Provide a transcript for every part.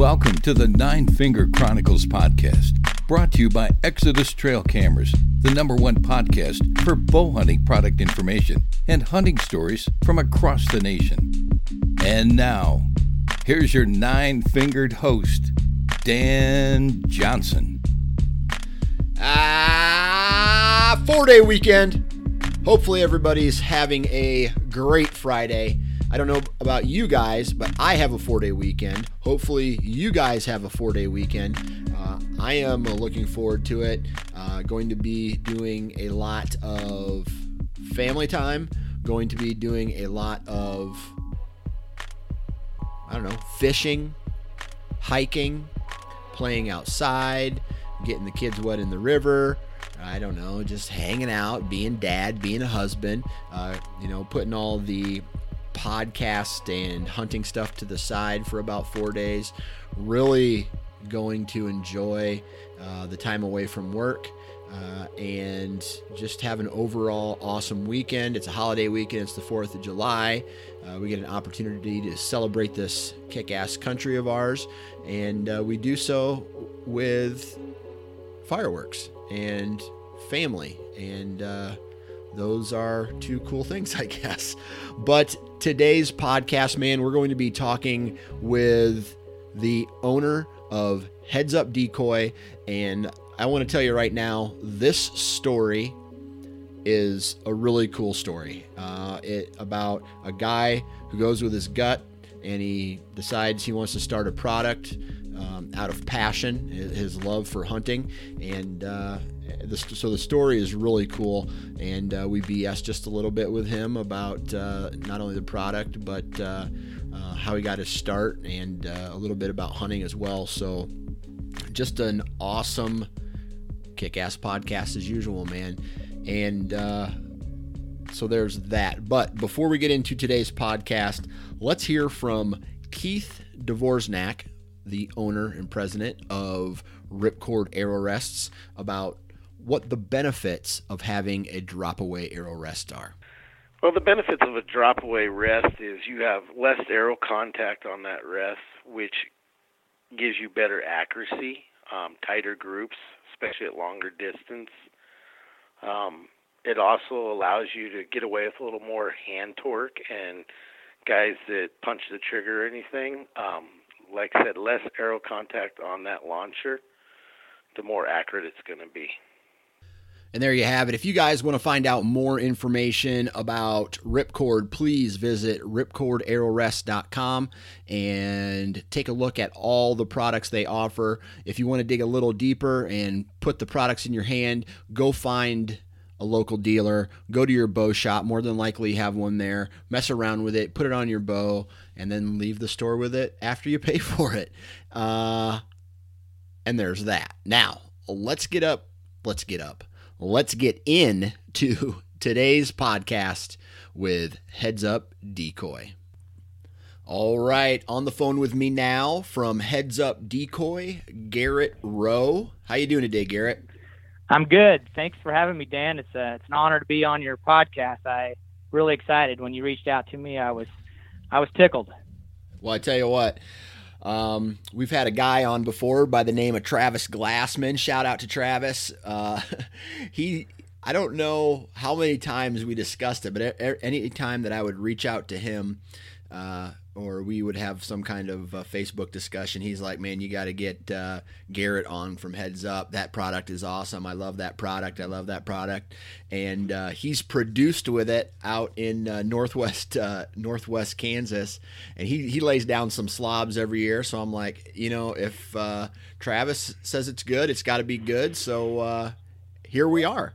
Welcome to the Nine Finger Chronicles podcast, brought to you by Exodus Trail Cameras, the number one podcast for bow hunting product information and hunting stories from across the nation. And now, here's your nine fingered host, Dan Johnson. Ah, four day weekend. Hopefully, everybody's having a great Friday. I don't know about you guys, but I have a four day weekend. Hopefully, you guys have a four day weekend. Uh, I am looking forward to it. Uh, going to be doing a lot of family time, going to be doing a lot of, I don't know, fishing, hiking, playing outside, getting the kids wet in the river. I don't know, just hanging out, being dad, being a husband, uh, you know, putting all the podcast and hunting stuff to the side for about four days. Really going to enjoy uh, the time away from work. Uh, and just have an overall awesome weekend. It's a holiday weekend. It's the 4th of July. Uh, we get an opportunity to celebrate this kick ass country of ours. And uh, we do so with fireworks and family. And uh, those are two cool things, I guess. But today's podcast, man, we're going to be talking with the owner of Heads Up Decoy. And I want to tell you right now, this story is a really cool story. Uh, it about a guy who goes with his gut and he decides he wants to start a product um, out of passion, his love for hunting, and uh, so the story is really cool. And uh, we BS just a little bit with him about uh, not only the product but uh, uh, how he got his start and uh, a little bit about hunting as well. So just an awesome kick-ass podcast as usual, man. And so there's that. But before we get into today's podcast, let's hear from Keith Dvorznak, the owner and president of Ripcord Arrow Rests, about what the benefits of having a drop away arrow rest are. Well, the benefits of a drop away rest is you have less arrow contact on that rest, which gives you better accuracy, um, tighter groups, especially at longer distance. Um, it also allows you to get away with a little more hand torque and guys that punch the trigger or anything. Um, like I said, less arrow contact on that launcher, the more accurate it's going to be. And there you have it. If you guys want to find out more information about Ripcord, please visit ripcordarrowrest.com and take a look at all the products they offer. If you want to dig a little deeper and put the products in your hand, go find a local dealer, go to your bow shop, more than likely have one there, mess around with it, put it on your bow, and then leave the store with it after you pay for it. Uh, and there's that. Now, let's get up. Let's get up let's get in to today's podcast with Heads Up Decoy. All right, on the phone with me now from Heads Up Decoy, Garrett Rowe. How you doing today, Garrett? I'm good. Thanks for having me, Dan. It's a, it's an honor to be on your podcast. I really excited when you reached out to me. I was I was tickled. Well, I tell you what, um, we've had a guy on before by the name of Travis Glassman. Shout out to Travis. Uh, he, I don't know how many times we discussed it, but any time that I would reach out to him, uh, or we would have some kind of Facebook discussion. He's like, "Man, you got to get uh, Garrett on from Heads Up. That product is awesome. I love that product. I love that product." And uh, he's produced with it out in uh, northwest uh, northwest Kansas, and he he lays down some slobs every year. So I'm like, you know, if uh, Travis says it's good, it's got to be good. So here we are.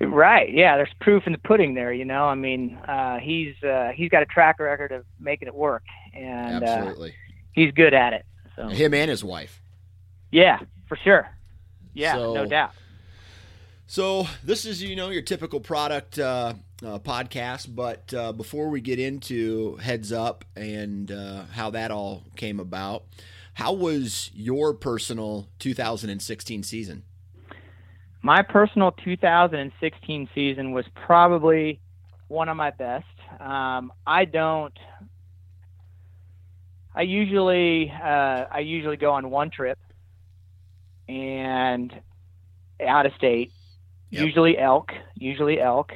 Right. Yeah. There's proof in the pudding there. You know. I mean, uh, he's uh, he's got a track record of making it work, and uh, absolutely, uh, he's good at it. So him and his wife. Yeah, for sure. Yeah, so, no doubt. So this is you know your typical product uh, uh, podcast, but uh, before we get into heads up and uh, how that all came about, how was your personal 2016 season? My personal 2016 season was probably one of my best. Um, I don't. I usually uh, I usually go on one trip and out of state, yep. usually elk, usually elk,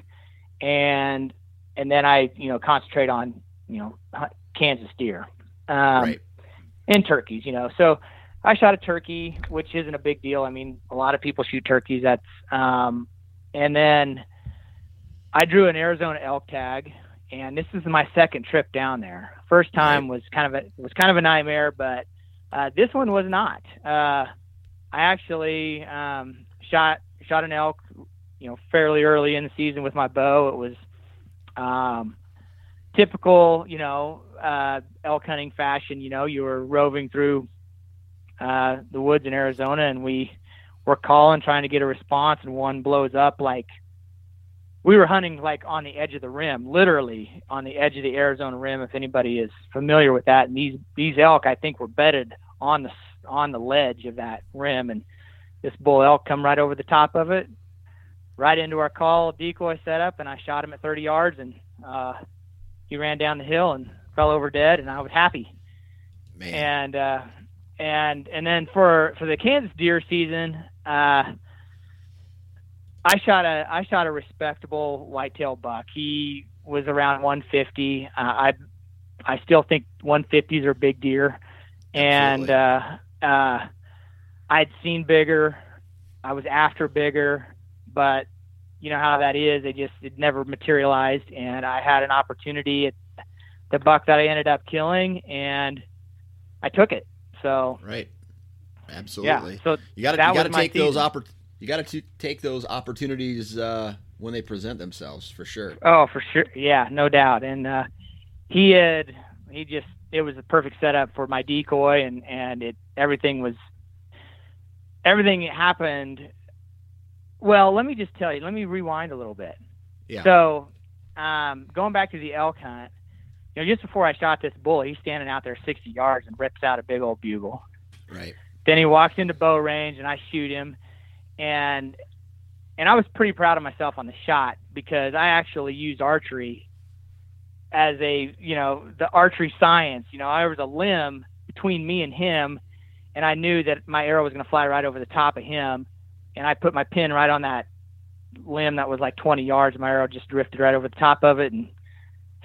and and then I you know concentrate on you know Kansas deer um, right. and turkeys. You know, so I shot a turkey, which isn't a big deal. I mean, a lot of people shoot turkeys. That's um, and then I drew an Arizona elk tag, and this is my second trip down there. First time was kind of a was kind of a nightmare, but uh, this one was not. Uh, I actually um, shot shot an elk, you know, fairly early in the season with my bow. It was um, typical, you know, uh, elk hunting fashion. You know, you were roving through uh, the woods in Arizona, and we were calling, trying to get a response, and one blows up like we were hunting like on the edge of the rim, literally on the edge of the Arizona rim. If anybody is familiar with that, and these these elk, I think, were bedded on the on the ledge of that rim, and this bull elk come right over the top of it, right into our call decoy setup, and I shot him at 30 yards, and uh, he ran down the hill and fell over dead, and I was happy. Man. And uh, and and then for for the Kansas deer season, uh, I shot a I shot a respectable whitetail buck. He was around 150. Uh, I I still think 150s are big deer, and uh, uh, I'd seen bigger. I was after bigger, but you know how that is. It just it never materialized, and I had an opportunity at the buck that I ended up killing, and I took it. So right, absolutely. Yeah, so you got to you got to take those oppor- You got to take those opportunities uh, when they present themselves for sure. Oh, for sure. Yeah, no doubt. And uh, he had he just it was a perfect setup for my decoy, and and it everything was everything happened. Well, let me just tell you. Let me rewind a little bit. Yeah. So, um, going back to the elk hunt, you know, just before I shot this bull, he's standing out there 60 yards and rips out a big old bugle. Right. Then he walks into bow range and I shoot him, and and I was pretty proud of myself on the shot because I actually used archery as a you know the archery science. You know, there was a limb between me and him, and I knew that my arrow was going to fly right over the top of him, and I put my pin right on that limb that was like 20 yards. My arrow just drifted right over the top of it and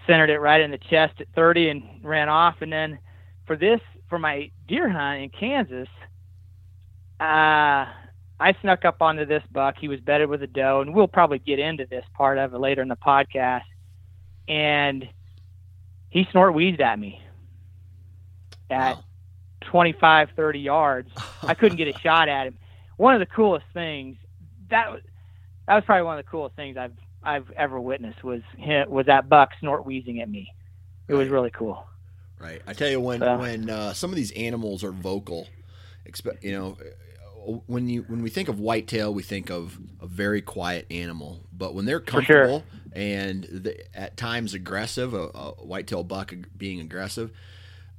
centered it right in the chest at 30 and ran off. And then for this, for my deer hunt in Kansas, uh, I snuck up onto this buck. He was bedded with a doe, and we'll probably get into this part of it later in the podcast. And he snort wheezed at me at wow. 25, 30 yards. I couldn't get a shot at him. One of the coolest things that that was probably one of the coolest things I've I've ever witnessed was him, was that buck snort wheezing at me. It right. was really cool. Right. I tell you when so, when uh, some of these animals are vocal, you know, when you when we think of whitetail, we think of a very quiet animal. But when they're comfortable sure. and the, at times aggressive, a, a whitetail buck being aggressive,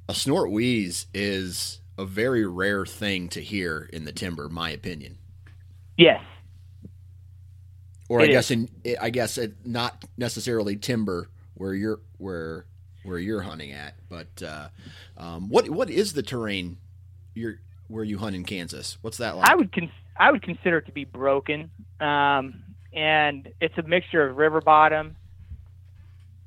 a snort wheeze is a very rare thing to hear in the timber, my opinion. Yes. Or I guess in I guess it, not necessarily timber where you're where where you're hunting at, but uh, um, what what is the terrain you're where you hunt in Kansas? What's that like? I would con- I would consider it to be broken, um, and it's a mixture of river bottom,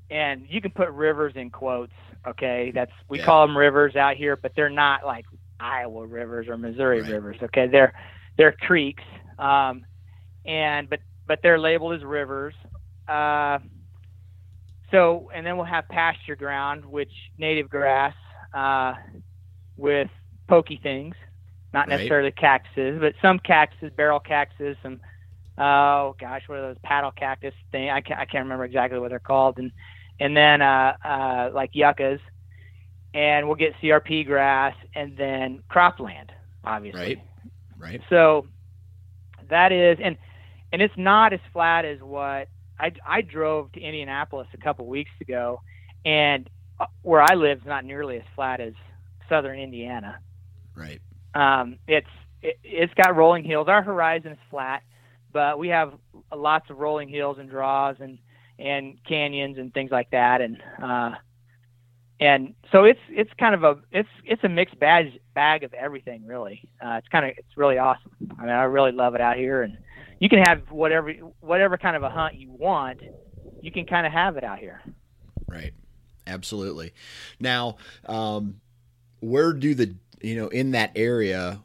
and you can put rivers in quotes. Okay, that's we yeah. call them rivers out here, but they're not like Iowa rivers or Missouri right. rivers. Okay, they're they're creeks, um, and but but they're labeled as rivers. Uh, so and then we'll have pasture ground, which native grass uh, with pokey things, not right. necessarily cactuses, but some cactuses, barrel cactuses, some oh gosh, what are those paddle cactus thing? I can't I can't remember exactly what they're called, and and then uh, uh, like yuccas, and we'll get CRP grass, and then cropland, obviously. Right. Right. So that is, and and it's not as flat as what I I drove to Indianapolis a couple weeks ago, and uh, where I live is not nearly as flat as southern Indiana. Right. Um, it's it, it's got rolling hills. Our horizon is flat, but we have lots of rolling hills and draws and and canyons and things like that. And uh, and so it's it's kind of a it's it's a mixed bag bag of everything really. Uh, it's kind of it's really awesome. I mean, I really love it out here, and you can have whatever whatever kind of a hunt you want. You can kind of have it out here. Right. Absolutely. Now, um, where do the you know in that area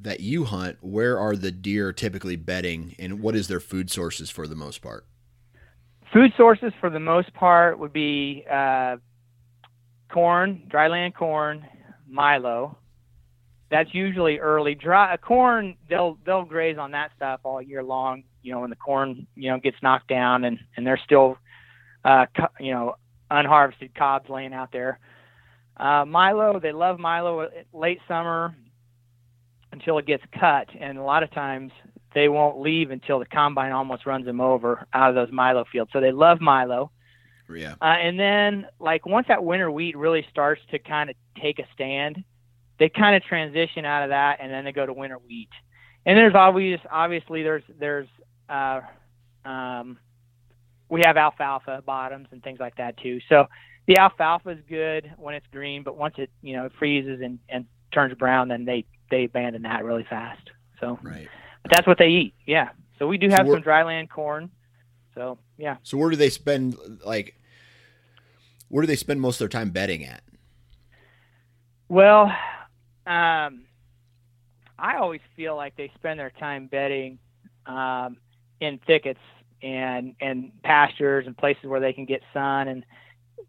that you hunt, where are the deer typically bedding, and what is their food sources for the most part? Food sources for the most part would be uh, corn, dryland corn, milo. That's usually early. Dry corn, they'll they'll graze on that stuff all year long. You know, when the corn you know gets knocked down and and there's still, uh, you know, unharvested cobs laying out there. Uh, milo, they love milo late summer until it gets cut, and a lot of times they won't leave until the combine almost runs them over out of those Milo fields. So they love Milo. Yeah. Uh, and then, like once that winter wheat really starts to kind of take a stand, they kind of transition out of that, and then they go to winter wheat. And there's always, obviously, there's there's uh, um, we have alfalfa bottoms and things like that too. So the alfalfa is good when it's green, but once it you know freezes and and turns brown, then they they abandon that really fast. So right. But that's what they eat. Yeah. So we do have so some dryland corn. So yeah. So where do they spend like? Where do they spend most of their time bedding at? Well, um, I always feel like they spend their time bedding um, in thickets and and pastures and places where they can get sun and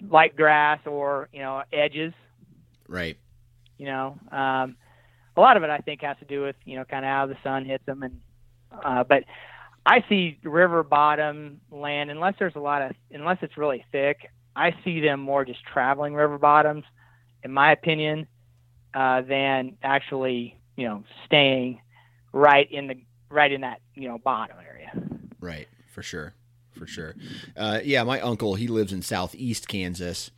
light grass or you know edges. Right. You know, um, a lot of it I think has to do with you know kind of how the sun hits them and uh, but I see river bottom land unless there's a lot of unless it's really thick. I see them more just traveling river bottoms, in my opinion, uh, than actually you know staying right in the right in that you know bottom area. Right, for sure, for sure. Uh, yeah, my uncle he lives in southeast Kansas,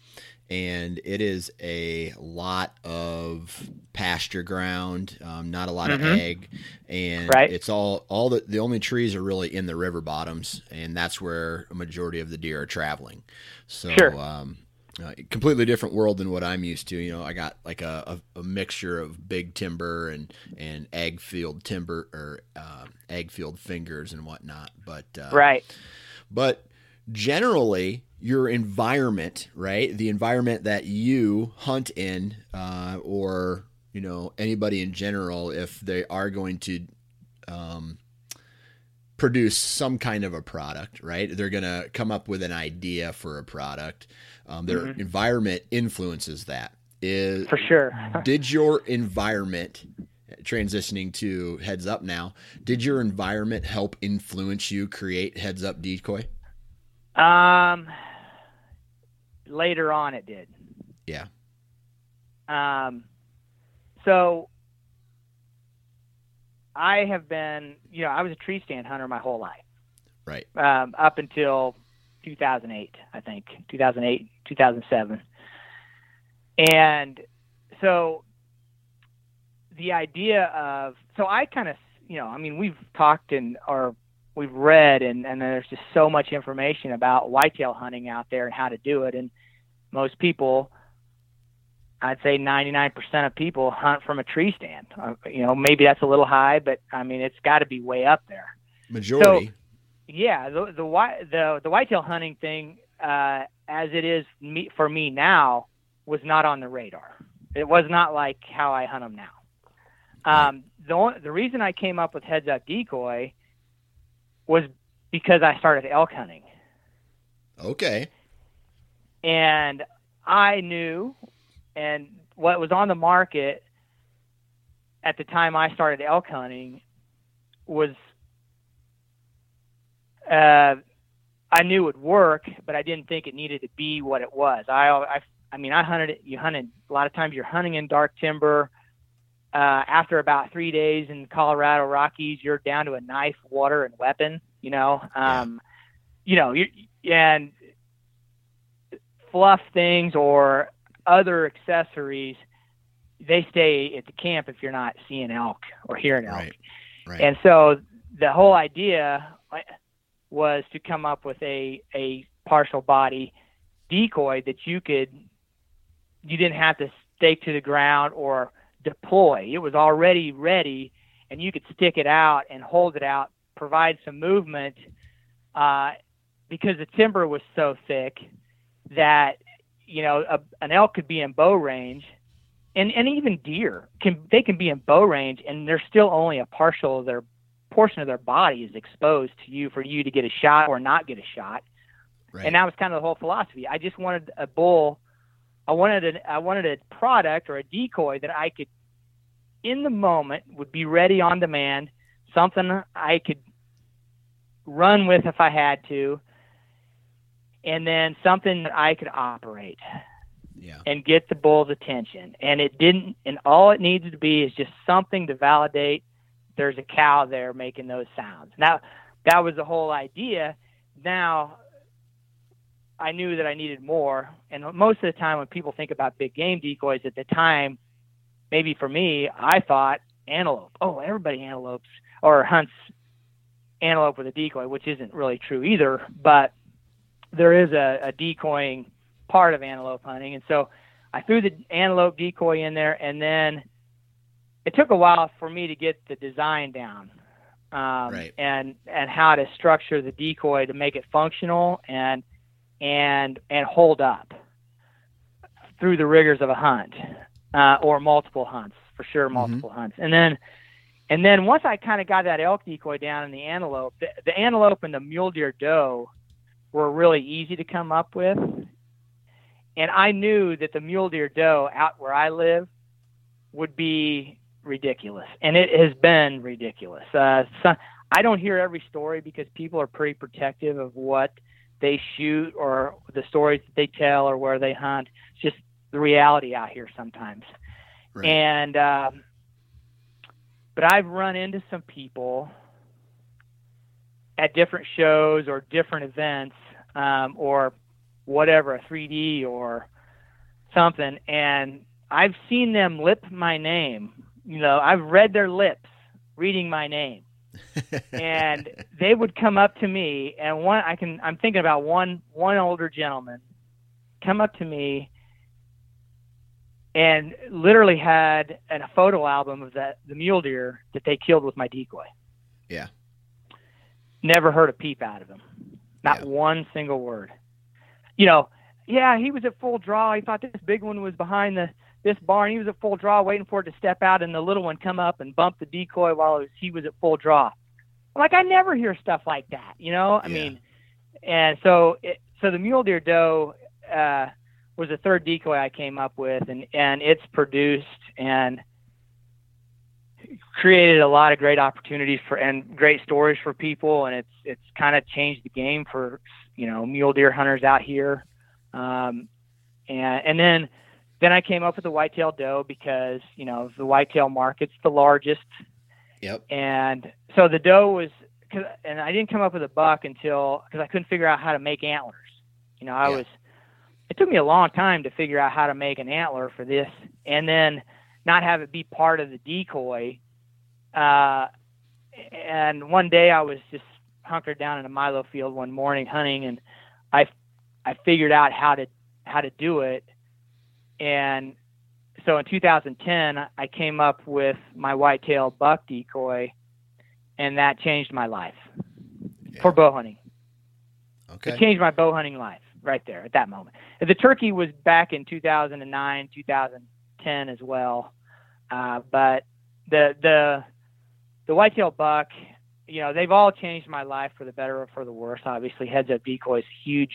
and it is a lot of pasture ground, um, not a lot mm-hmm. of ag, and right. it's all all the the only trees are really in the river bottoms, and that's where a majority of the deer are traveling. So, sure. um, uh, completely different world than what I'm used to. You know, I got like a, a, a mixture of big timber and and ag field timber or uh, ag field fingers and whatnot. But uh, right, but generally your environment, right? The environment that you hunt in, uh, or you know anybody in general, if they are going to um, produce some kind of a product, right? They're going to come up with an idea for a product. Um, their mm-hmm. environment influences that. Is for sure. did your environment transitioning to heads up now? Did your environment help influence you create heads up decoy? Um, later on it did. Yeah. Um, so I have been, you know, I was a tree stand hunter my whole life. Right. Um, up until 2008, I think, 2008, 2007. And so the idea of so I kind of you know I mean we've talked and or we've read and and there's just so much information about whitetail hunting out there and how to do it and most people I'd say 99% of people hunt from a tree stand. Uh, you know, maybe that's a little high, but I mean, it's got to be way up there. Majority. So, yeah, the the the the whitetail hunting thing, uh, as it is me, for me now, was not on the radar. It was not like how I hunt them now. Um, the the reason I came up with heads up decoy was because I started elk hunting. Okay. And I knew and what was on the market at the time I started elk hunting was uh, I knew it would work, but I didn't think it needed to be what it was. I, I, I mean, I hunted it. You hunted a lot of times. You're hunting in dark timber. Uh, after about three days in Colorado Rockies, you're down to a knife, water, and weapon. You know, um, you know, you and fluff things or other accessories, they stay at the camp if you're not seeing elk or hearing elk. Right. Right. And so the whole idea was to come up with a, a partial body decoy that you could you didn't have to stake to the ground or deploy. It was already ready and you could stick it out and hold it out, provide some movement uh, because the timber was so thick that you know, a, an elk could be in bow range, and and even deer can they can be in bow range, and they're still only a partial of their portion of their body is exposed to you for you to get a shot or not get a shot. Right. And that was kind of the whole philosophy. I just wanted a bull. I wanted a I wanted a product or a decoy that I could, in the moment, would be ready on demand. Something I could run with if I had to, and then something that I could operate yeah. and get the bull's attention. And it didn't, and all it needed to be is just something to validate there's a cow there making those sounds. Now, that was the whole idea. Now, I knew that I needed more. And most of the time, when people think about big game decoys at the time, maybe for me, I thought antelope. Oh, everybody antelopes or hunts antelope with a decoy, which isn't really true either. But there is a, a decoying part of antelope hunting, and so I threw the antelope decoy in there, and then it took a while for me to get the design down, um, right. and and how to structure the decoy to make it functional and and and hold up through the rigors of a hunt uh, or multiple hunts for sure, mm-hmm. multiple mm-hmm. hunts, and then. And then once I kind of got that elk decoy down and the antelope, the, the antelope and the mule deer doe were really easy to come up with. And I knew that the mule deer doe out where I live would be ridiculous. And it has been ridiculous. Uh, so I don't hear every story because people are pretty protective of what they shoot or the stories that they tell or where they hunt. It's just the reality out here sometimes. Right. And, um, but I've run into some people at different shows or different events um, or whatever, a 3D or something, and I've seen them lip my name. You know, I've read their lips reading my name. and they would come up to me and one I can I'm thinking about one one older gentleman come up to me and literally had an, a photo album of that the mule deer that they killed with my decoy. Yeah. Never heard a peep out of him. Not yeah. one single word. You know, yeah, he was at full draw. He thought this big one was behind the this barn. He was at full draw, waiting for it to step out, and the little one come up and bump the decoy while was, he was at full draw. Like, I never hear stuff like that. You know, I yeah. mean, and so it, so the mule deer doe uh, was the third decoy I came up with, and and it's produced and created a lot of great opportunities for and great stories for people, and it's it's kind of changed the game for you know mule deer hunters out here. Um, and and then then I came up with the whitetail doe because you know the whitetail market's the largest. Yep. And so the doe was, cause, and I didn't come up with a buck until because I couldn't figure out how to make antlers. You know, I yeah. was it took me a long time to figure out how to make an antler for this, and then not have it be part of the decoy. Uh, and one day I was just hunkered down in a milo field one morning hunting, and I I figured out how to how to do it, and so in 2010 I came up with my whitetail buck decoy, and that changed my life yeah. for bow hunting. Okay. It changed my bow hunting life right there at that moment. The turkey was back in 2009, 2010 as well, uh, but the the the whitetail buck, you know, they've all changed my life for the better or for the worse. Obviously, heads up decoy is a huge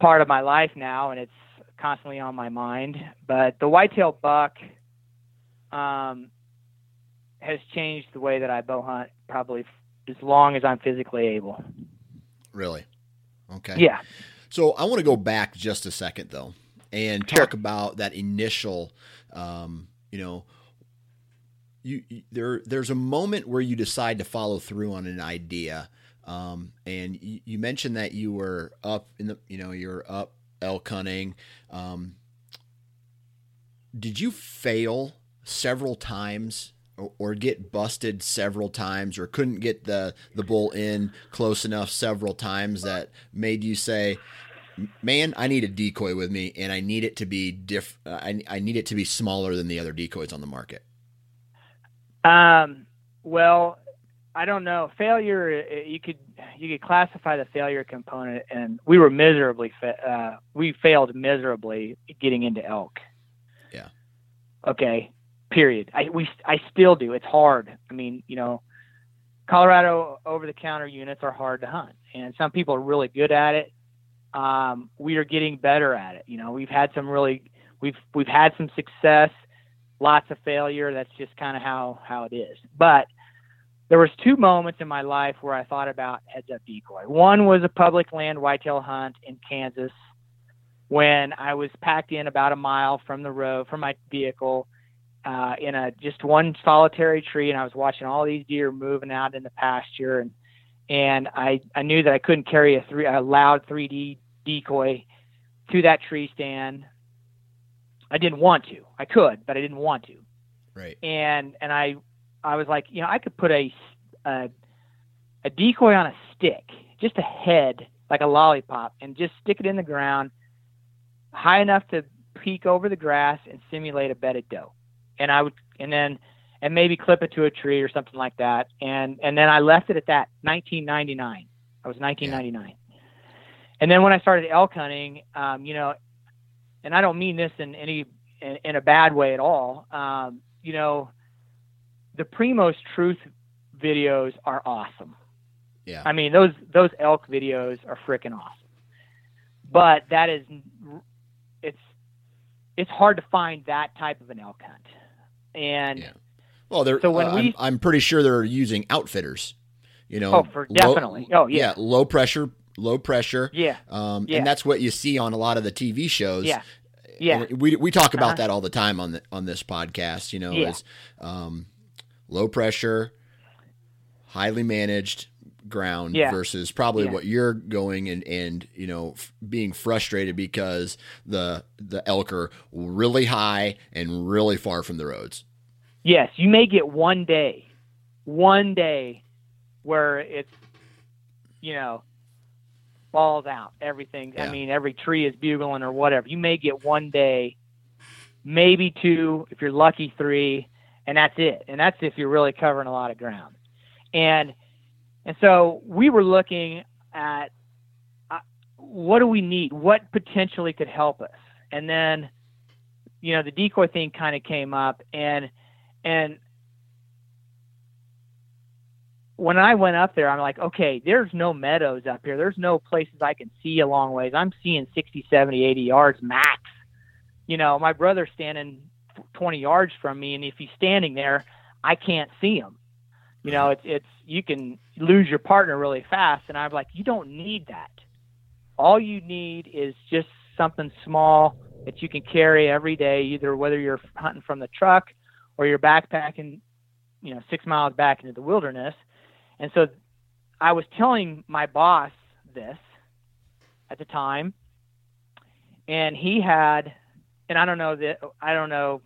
part of my life now, and it's constantly on my mind. But the whitetail buck um, has changed the way that I bow hunt probably as long as I'm physically able. Really? Okay. Yeah. So I want to go back just a second though, and talk sure. about that initial, um, you know, you, you, there there's a moment where you decide to follow through on an idea, um, and you, you, mentioned that you were up in the, you know, you're up elk hunting. Um, did you fail several times or, get busted several times or couldn't get the the bull in close enough several times that made you say man i need a decoy with me and i need it to be diff uh, I, I need it to be smaller than the other decoys on the market um well i don't know failure uh, you could you could classify the failure component and we were miserably fa- uh, we failed miserably getting into elk yeah okay period. I we I still do. It's hard. I mean, you know, Colorado over the counter units are hard to hunt, and some people are really good at it. Um, we are getting better at it. You know, we've had some really we've we've had some success, lots of failure. That's just kind of how how it is. But there was two moments in my life where I thought about heads up decoy. One was a public land whitetail hunt in Kansas when I was packed in about a mile from the road from my vehicle uh, in a just one solitary tree, and I was watching all these deer moving out in the pasture, and and I I knew that I couldn't carry a three a loud 3D decoy to that tree stand. I didn't want to. I could, but I didn't want to. Right. And and I I was like, you know, I could put a a, a decoy on a stick, just a head like a lollipop, and just stick it in the ground high enough to peek over the grass and simulate a bed of doe and I would and then and maybe clip it to a tree or something like that. And and then I left it at that. 1999. I was 1999. Yeah. And then when I started elk hunting, um, you know, and I don't mean this in any in, in a bad way at all. Um, you know, the Primos Truth videos are awesome. Yeah. I mean, those those elk videos are freaking awesome. But that is it's it's hard to find that type of an elk hunt. And yeah. well, they're so when uh, we, I'm, I'm, pretty sure they're using outfitters. You know, oh, for definitely. Low, oh, yeah. yeah, low pressure, low pressure. Yeah. Um, yeah. and that's what you see on a lot of the TV shows. Yeah. Yeah. And we we talk about uh-huh. that all the time on the on this podcast. You know, yeah. is um, low pressure, highly managed ground yeah. versus probably yeah. what you're going and and you know f- being frustrated because the the elk are really high and really far from the roads. Yes, you may get one day, one day where it's you know falls out everything. Yeah. I mean, every tree is bugling or whatever. You may get one day, maybe two, if you're lucky, three, and that's it. And that's if you're really covering a lot of ground. And and so we were looking at uh, what do we need? What potentially could help us? And then, you know, the decoy thing kind of came up, and and when I went up there, I'm like, okay, there's no meadows up here. There's no places I can see a long ways. I'm seeing 60, 70, 80 yards max. You know, my brother's standing 20 yards from me, and if he's standing there, I can't see him. You know, mm-hmm. it's it's you can lose your partner really fast, and I'm like, you don't need that. All you need is just something small that you can carry every day, either whether you're hunting from the truck or you're backpacking, you know, six miles back into the wilderness. And so, I was telling my boss this at the time, and he had, and I don't know that I don't know,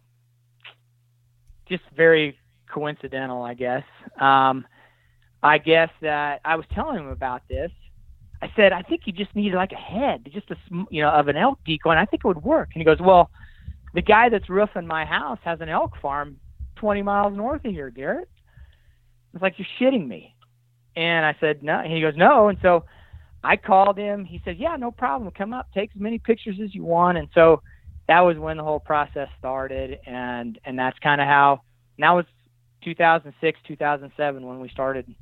just very coincidental, I guess. Um, I guess that I was telling him about this. I said, I think you just need like a head, just a you know of an elk decoy, and I think it would work. And he goes, Well, the guy that's roofing my house has an elk farm 20 miles north of here, Garrett. It's like you're shitting me. And I said, No. And he goes, No. And so I called him. He said, Yeah, no problem. Come up, take as many pictures as you want. And so that was when the whole process started, and and that's kind of how. And that was 2006, 2007 when we started,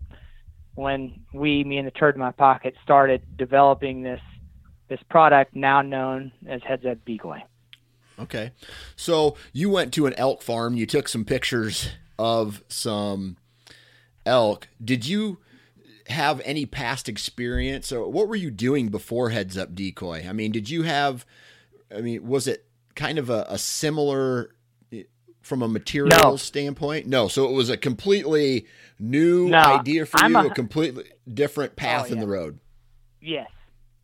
when we, me and the turd in my pocket, started developing this this product now known as Heads Up Decoy. Okay, so you went to an elk farm. You took some pictures of some elk. Did you? have any past experience or what were you doing before heads up decoy i mean did you have i mean was it kind of a, a similar from a material no. standpoint? No so it was a completely new no, idea for I'm you a, a, completely different path oh, yeah. in the road? Yes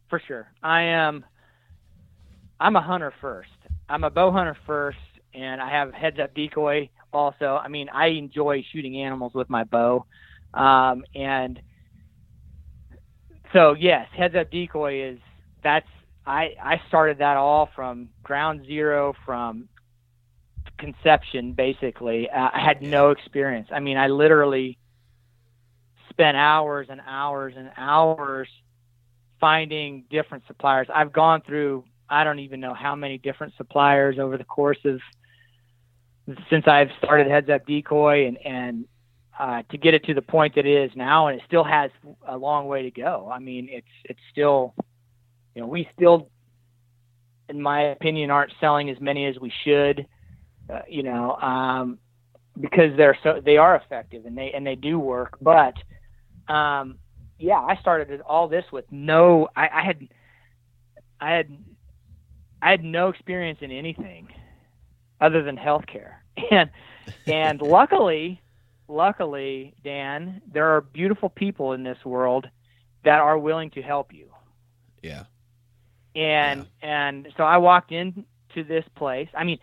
for sure. I am i'm a hunter first. I'm a bow hunter first and i have heads up decoy also. I mean i enjoy shooting animals with my bow. Um, and so yes, heads up decoy is that's I I started that all from ground zero from conception basically. Uh, I had no experience. I mean, I literally spent hours and hours and hours finding different suppliers. I've gone through I don't even know how many different suppliers over the course of since I've started Heads Up Decoy and and uh, to get it to the point that it is now, and it still has a long way to go. I mean, it's it's still, you know, we still, in my opinion, aren't selling as many as we should. Uh, you know, um, because they're so they are effective and they and they do work. But um, yeah, I started all this with no. I, I had I had I had no experience in anything other than healthcare, and and luckily luckily, Dan, there are beautiful people in this world that are willing to help you. Yeah. And yeah. and so I walked into this place. I mean,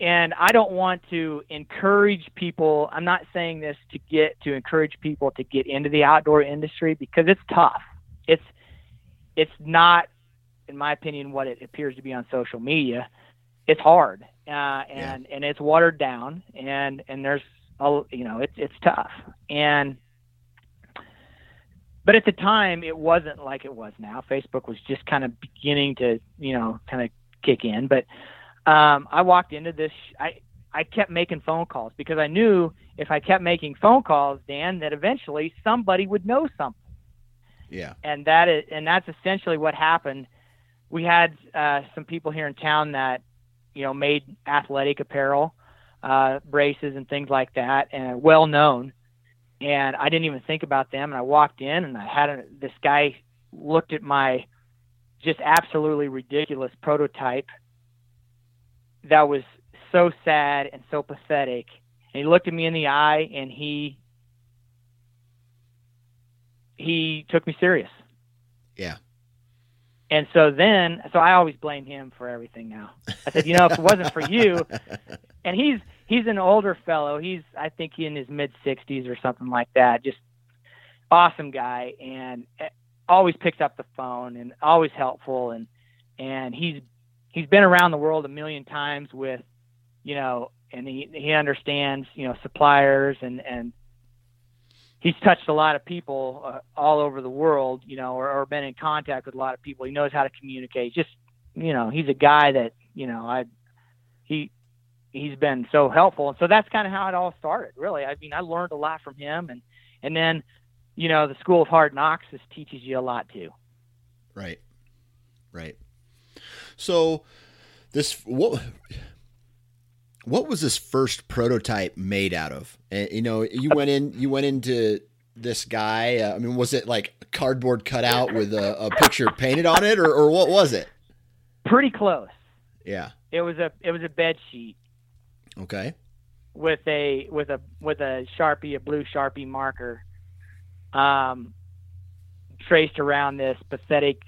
and I don't want to encourage people. I'm not saying this to get to encourage people to get into the outdoor industry because it's tough. It's it's not, in my opinion, what it appears to be on social media. It's hard, uh, and yeah. and it's watered down, and and there's a, you know it's it's tough, and but at the time it wasn't like it was now. Facebook was just kind of beginning to you know kind of kick in, but um, I walked into this. I I kept making phone calls because I knew if I kept making phone calls, Dan, that eventually somebody would know something. Yeah. And that is, and that's essentially what happened. We had uh, some people here in town that, you know, made athletic apparel, uh, braces and things like that, and well known. And I didn't even think about them. And I walked in, and I had a, this guy looked at my just absolutely ridiculous prototype that was so sad and so pathetic. And he looked at me in the eye, and he he took me serious. Yeah. And so then, so I always blame him for everything now. I said, you know, if it wasn't for you, and he's he's an older fellow. He's I think he in his mid 60s or something like that. Just awesome guy, and eh, always picks up the phone and always helpful, and and he's he's been around the world a million times with, you know, and he he understands you know suppliers and and he's touched a lot of people uh, all over the world, you know, or, or been in contact with a lot of people. He knows how to communicate. Just, you know, he's a guy that, you know, I, he, he's been so helpful. And so that's kind of how it all started, really. I mean, I learned a lot from him and, and then, you know, the school of hard knocks just teaches you a lot too. Right. Right. So this, what, what was this first prototype made out of? And you know, you went in, you went into this guy. Uh, I mean, was it like a cardboard cutout with a, a picture painted on it, or, or what was it? Pretty close. Yeah. It was a it was a bed sheet. Okay. With a with a with a sharpie, a blue sharpie marker, um, traced around this pathetic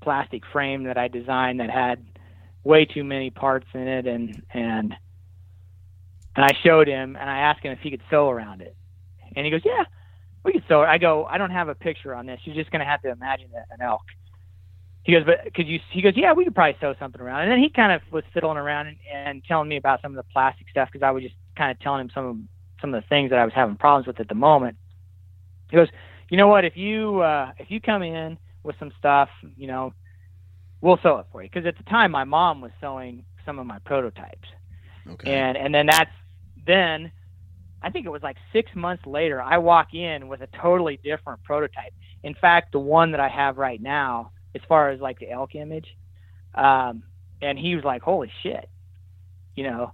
plastic frame that I designed that had way too many parts in it, and and and I showed him, and I asked him if he could sew around it, and he goes, "Yeah, we could sew." I go, "I don't have a picture on this. You're just gonna have to imagine an elk." He goes, "But could you?" He goes, "Yeah, we could probably sew something around." And then he kind of was fiddling around and, and telling me about some of the plastic stuff because I was just kind of telling him some of some of the things that I was having problems with at the moment. He goes, "You know what? If you uh, if you come in with some stuff, you know, we'll sew it for you." Because at the time, my mom was sewing some of my prototypes. Okay. And and then that's then I think it was like six months later, I walk in with a totally different prototype. In fact, the one that I have right now, as far as like the elk image, um, and he was like, "Holy shit!" You know,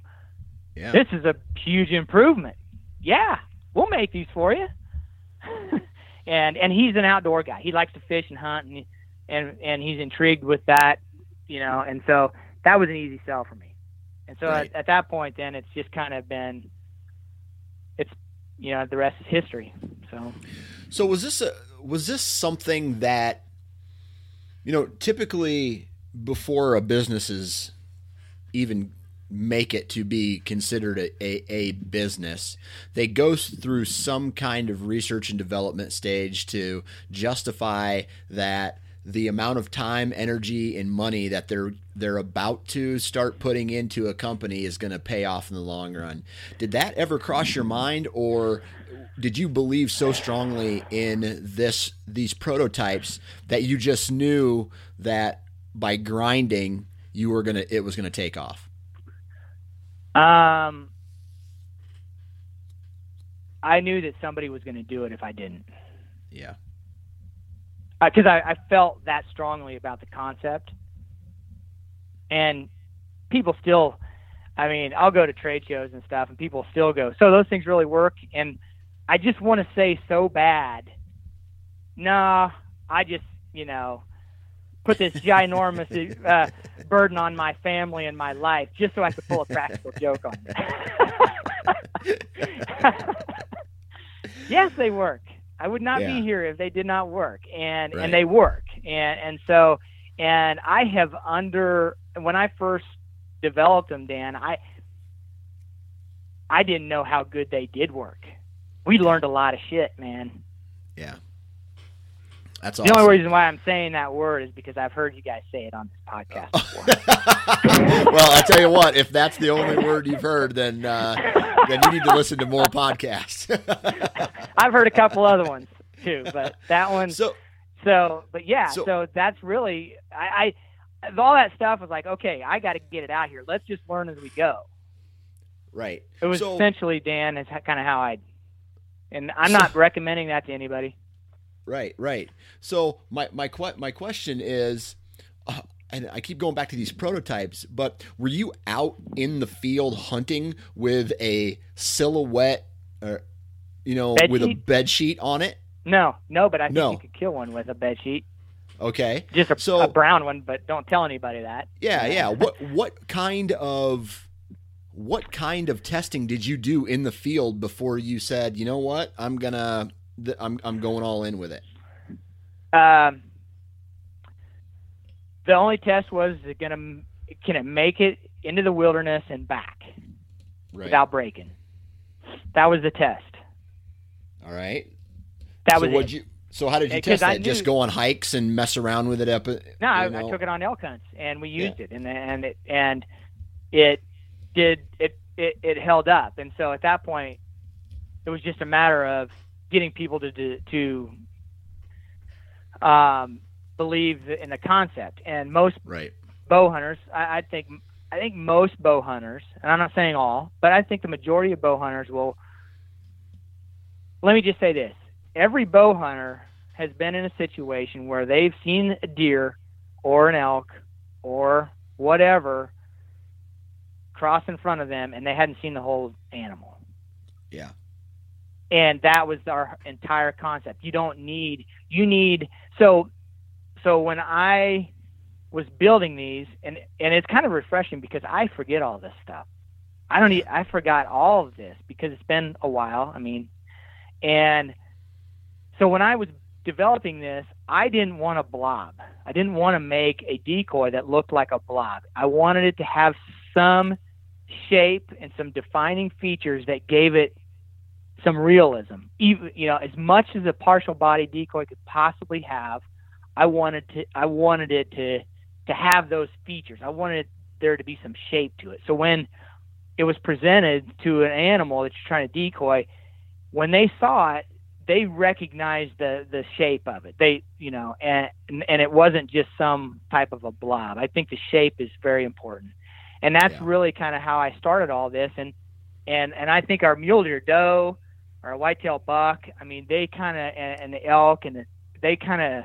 yeah. this is a huge improvement. Yeah, we'll make these for you. and and he's an outdoor guy. He likes to fish and hunt, and and and he's intrigued with that, you know. And so that was an easy sell for me. And so Right. at, at that point, then it's just kind of been, it's you know the rest is history. So So was this a was this something that you know typically before a business is even make it to be considered a, a, a business they go through some kind of research and development stage to justify that the amount of time energy and money that they're they're about to start putting into a company is going to pay off in the long run. Did that ever cross your mind or did you believe so strongly in this these prototypes that you just knew that by grinding you were gonna it was gonna take off um, I knew that somebody was going to do it if I didn't. yeah because I, I felt that strongly about the concept, and people still, I mean, I'll go to trade shows and stuff, and people still go, "So those things really work?" And I just want to say so bad, nah, I just, you know, put this ginormous uh, burden on my family and my life just so I could pull a practical joke on it. yes, they work. I would not Yeah. be here if they did not work, and Right. and they work, and and so and I have under when I first developed them, Dan, I I didn't know how good they did work. We learned a lot of shit, man. yeah that's The only reason why I'm saying that word is because I've heard you guys say it on this podcast before. well i tell you what if that's the only word you've heard then uh, then you need to listen to more podcasts I've heard a couple other ones too, but that one. so So, but yeah, So- so, that's really I, I all that stuff was like, okay, I got to get it out here. Let's just learn as we go. right It was so, essentially Dan is kind of how I, and I'm not recommending that to anybody. Right, right. So my my my question is, uh, and I keep going back to these prototypes, but were you out in the field hunting with a silhouette, or you know, Bed with a sheet? bed sheet on it? No, no, but I think No. you could kill one with a bed sheet, Okay. just a, So- a brown one, but don't tell anybody that. Yeah, yeah. What what kind of what kind of testing did you do in the field before you said, you know what, I'm gonna I'm I'm going all in with it? Um, the only test was is it gonna can it make it into the wilderness and back Right. without breaking. That was the test. all right. That so was you so how did you test that? Just go on hikes and mess around with it up? uh, No, I, I took it on elk hunts and we used it, and and it and it did it, it it held up, and so at that point, it was just a matter of getting people to to, to um, believe in the concept. And most Right. bow hunters, I, I think I think most bow hunters, and I'm not saying all, but I think the majority of bow hunters will. Let me just say this: every bow hunter has been in a situation where they've seen a deer or an elk or whatever cross in front of them, and they hadn't seen the whole animal. Yeah. And that was our entire concept. You don't need. You need so. So when I was building these, and and it's kind of refreshing because I forget all this stuff. I don't. Need, I forgot all of this because it's been a while. I mean, and so when I was developing this, I didn't want a blob. I didn't want to make a decoy that looked like a blob. I wanted it to have some shape and some defining features that gave it some realism. Even you know, as much as a partial body decoy could possibly have, I wanted to I wanted it to to have those features. I wanted there to be some shape to it. So when it was presented to an animal that you're trying to decoy, when they saw it, they recognized the the shape of it. They, you know, and and it wasn't just some type of a blob. I think the shape is very important, and that's yeah. really kind of how I started all this. And and and I think our mule deer doe, our whitetail buck, I mean, they kind of and, and the elk and the, they kind of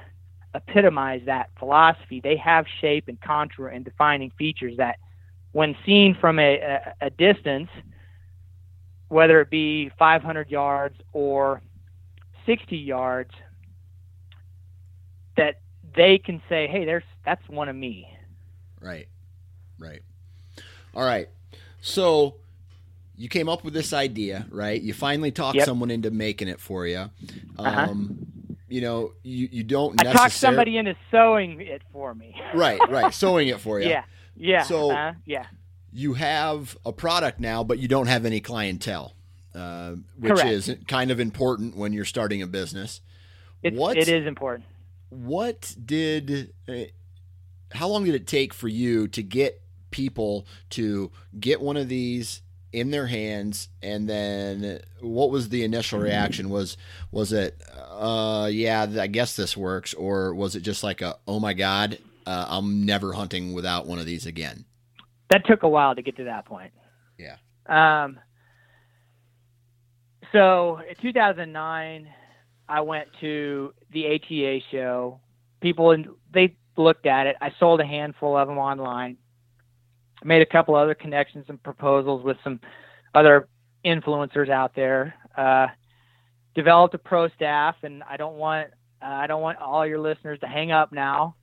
epitomize that philosophy. They have shape and contour and defining features that, when seen from a, a, a distance, whether it be 500 yards or 60 yards, that they can say, "Hey, there's that's one of me." Right, right. All right. So you came up with this idea, right? You finally talked yep. someone into making it for you. Uh-huh. Um, uh-huh you know, you, you don't I talked somebody into sewing it for me. right, right. Sewing it for you. Yeah. Yeah. So uh, yeah. You have a product now, but you don't have any clientele, uh, which Correct. is kind of important when you're starting a business. It's, what, it is important. What did, uh, how long did it take for you to get people to get one of these in their hands and then what was the initial reaction? Was was it uh yeah i guess this works or was it just like a oh my god uh, i'm never hunting without one of these again? That took a while to get to that point. Yeah. Um so in 2009 i went to the ATA show. People and they looked at it. I sold a handful of them online made a couple other connections and proposals with some other influencers out there. Uh, developed a pro staff, and I don't want uh, I don't want all your listeners to hang up now,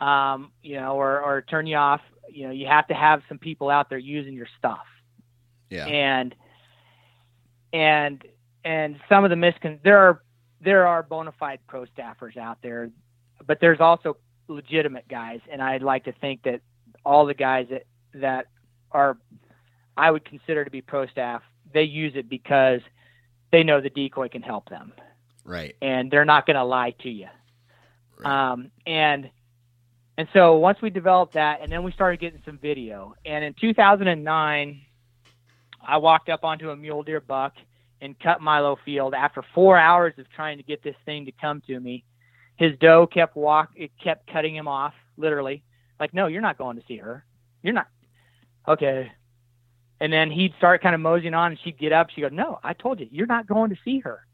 um, you know, or or turn you off. You know, you have to have some people out there using your stuff. Yeah. And and and some of the miscon there are there are bona fide pro staffers out there, but there's also legitimate guys, and I'd like to think that all the guys that that are I would consider to be pro staff, they use it because they know the decoy can help them. Right. And they're not going to lie to you. Right. Um, and and so once we developed that, and then we started getting some video. And in 2009, I walked up onto a mule deer buck in Cut Milo Field after four hours of trying to get this thing to come to me. His doe kept walk, it kept cutting him off, literally. Like, no, you're not going to see her. You're not okay. And then he'd start kind of moseying on and she'd get up. She'd go, no, I told you, you're not going to see her.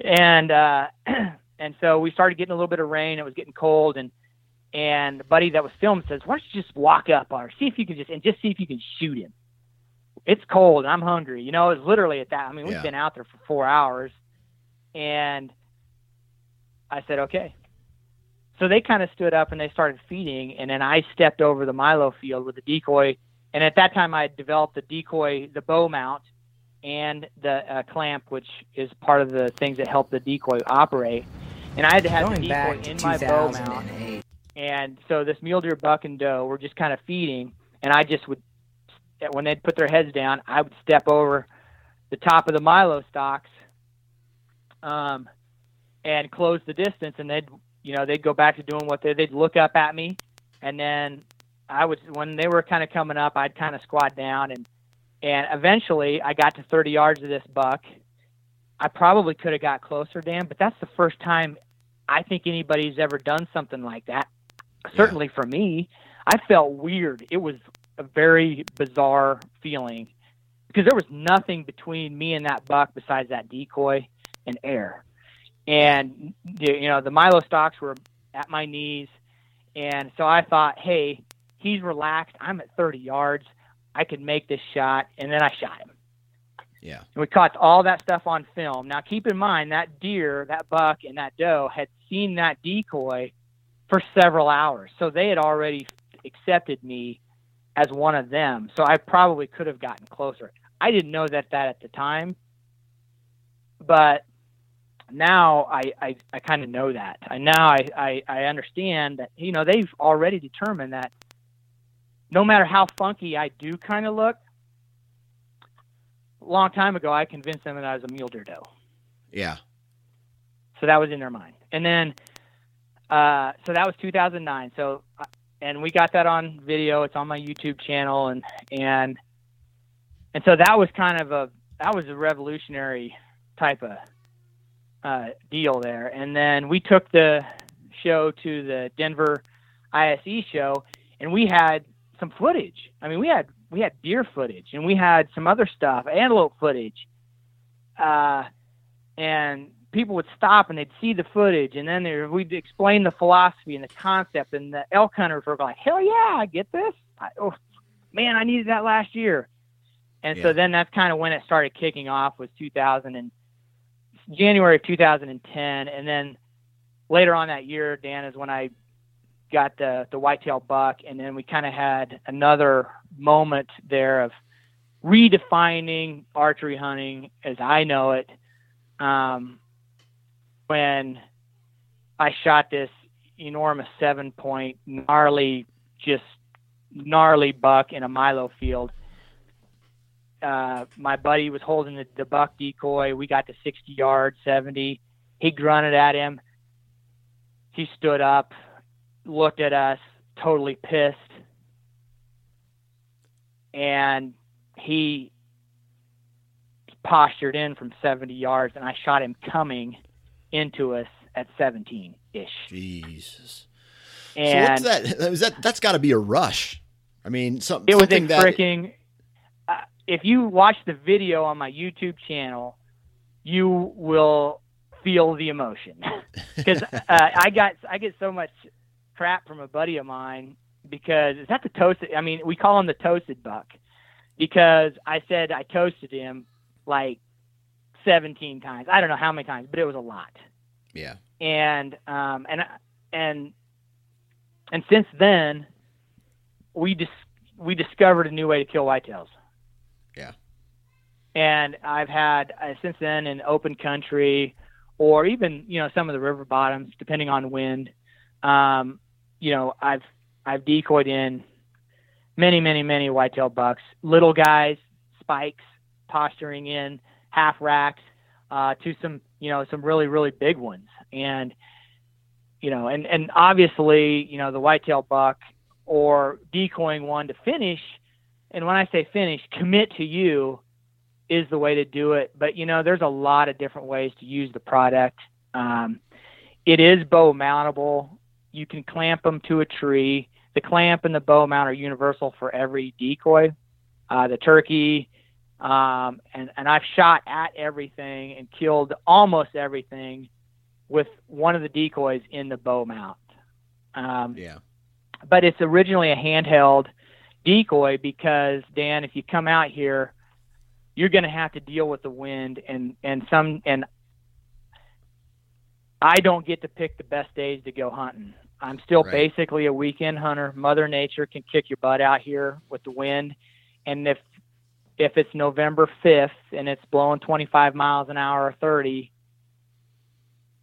And, uh, and so we started getting a little bit of rain. It was getting cold and, and the buddy that was filming says, why don't you just walk up on her, see if you can just, and just see if you can shoot him. It's cold and I'm hungry. You know, it's literally at that. I mean, we've yeah. been out there for four hours and I said, okay. So they kind of stood up and they started feeding. And then I stepped over the Milo field with the decoy and at that time, I had developed the decoy, the bow mount, and the uh, clamp, which is part of the things that help the decoy operate. And I had to have Going the decoy in my bow mount. And so this mule deer, buck, and doe were just kind of feeding, and I just would, when they'd put their heads down, I would step over the top of the Milo stocks, um, and close the distance, and they'd, you know, they'd go back to doing what they, they'd look up at me, and then I was when they were kind of coming up, I'd kind of squat down and and eventually I got to 30 yards of this buck. I probably could have got closer, Dan, but that's the first time I think anybody's ever done something like that. Certainly for me, I felt weird. It was a very bizarre feeling because there was nothing between me and that buck besides that decoy and air. And you know, the Milo stocks were at my knees. And so I thought, hey, He's relaxed. I'm at 30 yards. I could make this shot, and then I shot him. Yeah. And we caught all that stuff on film. Now, keep in mind that deer, that buck, and that doe had seen that decoy for several hours, so they had already accepted me as one of them. So I probably could have gotten closer. I didn't know that that at the time, but now I I, I kind of know that. And now I, I I understand that you know they've already determined that no matter how funky I do kind of look, a long time ago I convinced them that I was a mule deer doe. Yeah. So that was in their mind, and then uh, so that was 2009. So uh, and we got that on video. It's on my YouTube channel, and and and so that was kind of a that was a revolutionary type of uh, deal there. And then we took the show to the Denver ISE show, and we had some footage. I mean, we had we had deer footage, and we had some other stuff, antelope footage, uh, and people would stop and they'd see the footage, and then there, we'd explain the philosophy and the concept, and the elk hunters were like, "Hell yeah, I get this! I, oh man, I needed that last year." And yeah. so then that's kind of when it started kicking off was 2000 and January of 2010, and then later on that year, Dan is when I got the the whitetail buck, and then we kind of had another moment there of redefining archery hunting as I know it. Um, when I shot this enormous seven point gnarly, just gnarly buck in a Milo field uh, my buddy was holding the, the buck decoy. We got to 60 yards, 70. He grunted at him. He stood up, looked at us, totally pissed. And he postured in from 70 yards, and I shot him coming into us at 17 ish. Jesus. And so what's that? Is that that's got to be a rush. I mean, some, it was something that freaking if you watch the video on my YouTube channel, you will feel the emotion because uh, I got I get so much crap from a buddy of mine because is that the toasted? I mean, we call him the toasted buck because I said I toasted him like 17 times. I don't know how many times, but it was a lot. Yeah. And um and and and since then we dis- we discovered a new way to kill whitetails. Yeah. And I've had uh, since then in open country, or even you know some of the river bottoms, depending on wind. Um, you know, I've I've decoyed in many, many, many whitetail bucks, little guys, spikes, posturing in half racks, uh, to some you know some really really big ones, and you know, and and obviously you know the whitetail buck or decoying one to finish and when I say finish, commit to you is the way to do it. But you know, there's a lot of different ways to use the product. Um, it is bow mountable. You can clamp them to a tree. The clamp and the bow mount are universal for every decoy. Uh, the turkey, um, and and I've shot at everything and killed almost everything with one of the decoys in the bow mount. Um, yeah. But it's originally a handheld decoy because Dan, if you come out here, you're going to have to deal with the wind and and some and I don't get to pick the best days to go hunting. I'm still right. basically a weekend hunter. Mother Nature can kick your butt out here with the wind, and if if it's November 5th and it's blowing 25 miles an hour or 30,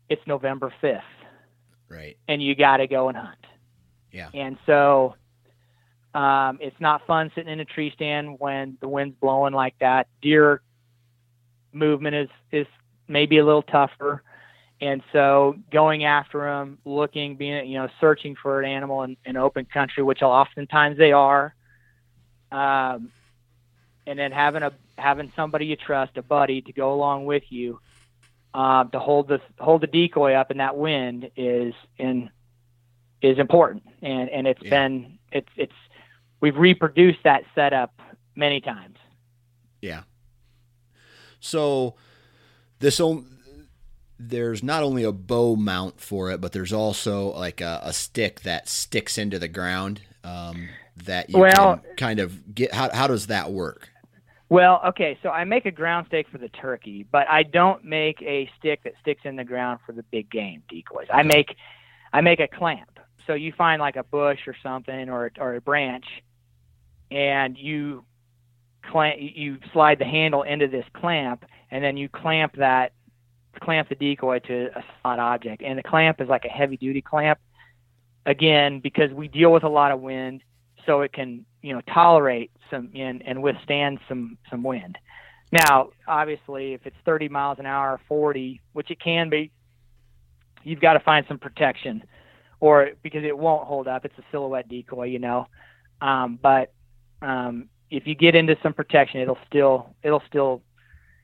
it's November 5th. Right. And you got to go and hunt. Yeah. And so um, it's not fun sitting in a tree stand when the wind's blowing like that. Deer movement is is maybe a little tougher, and so going after them, looking, being you know, searching for an animal in, in open country, which oftentimes they are, um, and then having a having somebody you trust, a buddy, to go along with you. Uh, to hold the hold the decoy up in that wind is in is important, and and it's yeah. been it's it's we've reproduced that setup many times. Yeah. So this there's not only a bow mount for it, but there's also like a, a stick that sticks into the ground um, that you well, can kind of get. How how does that work? Well, okay, so I make a ground stake for the turkey, but I don't make a stick that sticks in the ground for the big game decoys. I make I make a clamp. So you find like a bush or something or or a branch and you clamp, you slide the handle into this clamp, and then you clamp that clamp the decoy to a spot object, and the clamp is like a heavy duty clamp. Again, because we deal with a lot of wind, so it can you know tolerate some and, and withstand some some wind. Now, obviously, if it's 30 miles an hour, 40, which it can be, you've got to find some protection, or because it won't hold up. It's a silhouette decoy, you know. Um, but um, if you get into some protection, it'll still it'll still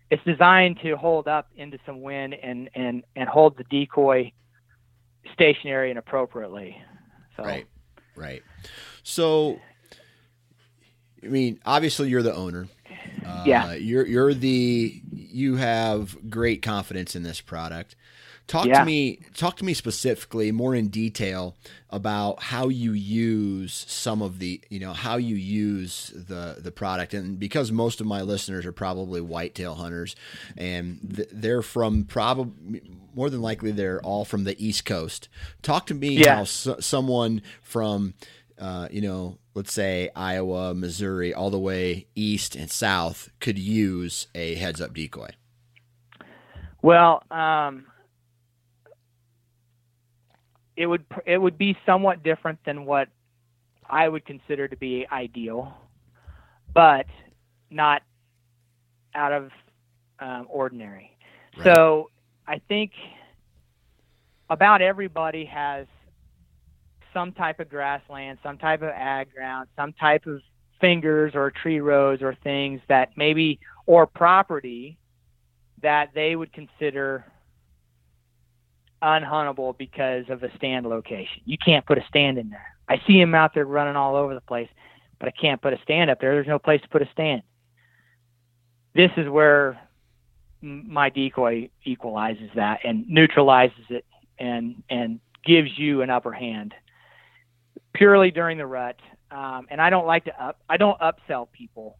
it's designed to hold up into some wind and and and hold the decoy stationary and appropriately. So. Right, right. So, I mean, obviously, you're the owner. Uh, yeah. You're you're the you have great confidence in this product. Talk yeah. to me talk to me specifically more in detail about how you use some of the you know how you use the the product and because most of my listeners are probably whitetail hunters and th- they're from probably more than likely they're all from the east coast talk to me yeah. how so- someone from uh, you know let's say Iowa Missouri all the way east and south could use a heads up decoy well um it would it would be somewhat different than what I would consider to be ideal, but not out of um, ordinary. Right. So I think about everybody has some type of grassland, some type of ag ground, some type of fingers or tree rows or things that maybe or property that they would consider unhuntable because of a stand location. You can't put a stand in there. I see him out there running all over the place, but I can't put a stand up there. There's no place to put a stand. This is where my decoy equalizes that and neutralizes it and and gives you an upper hand purely during the rut. Um, and I don't like to up I don't upsell people.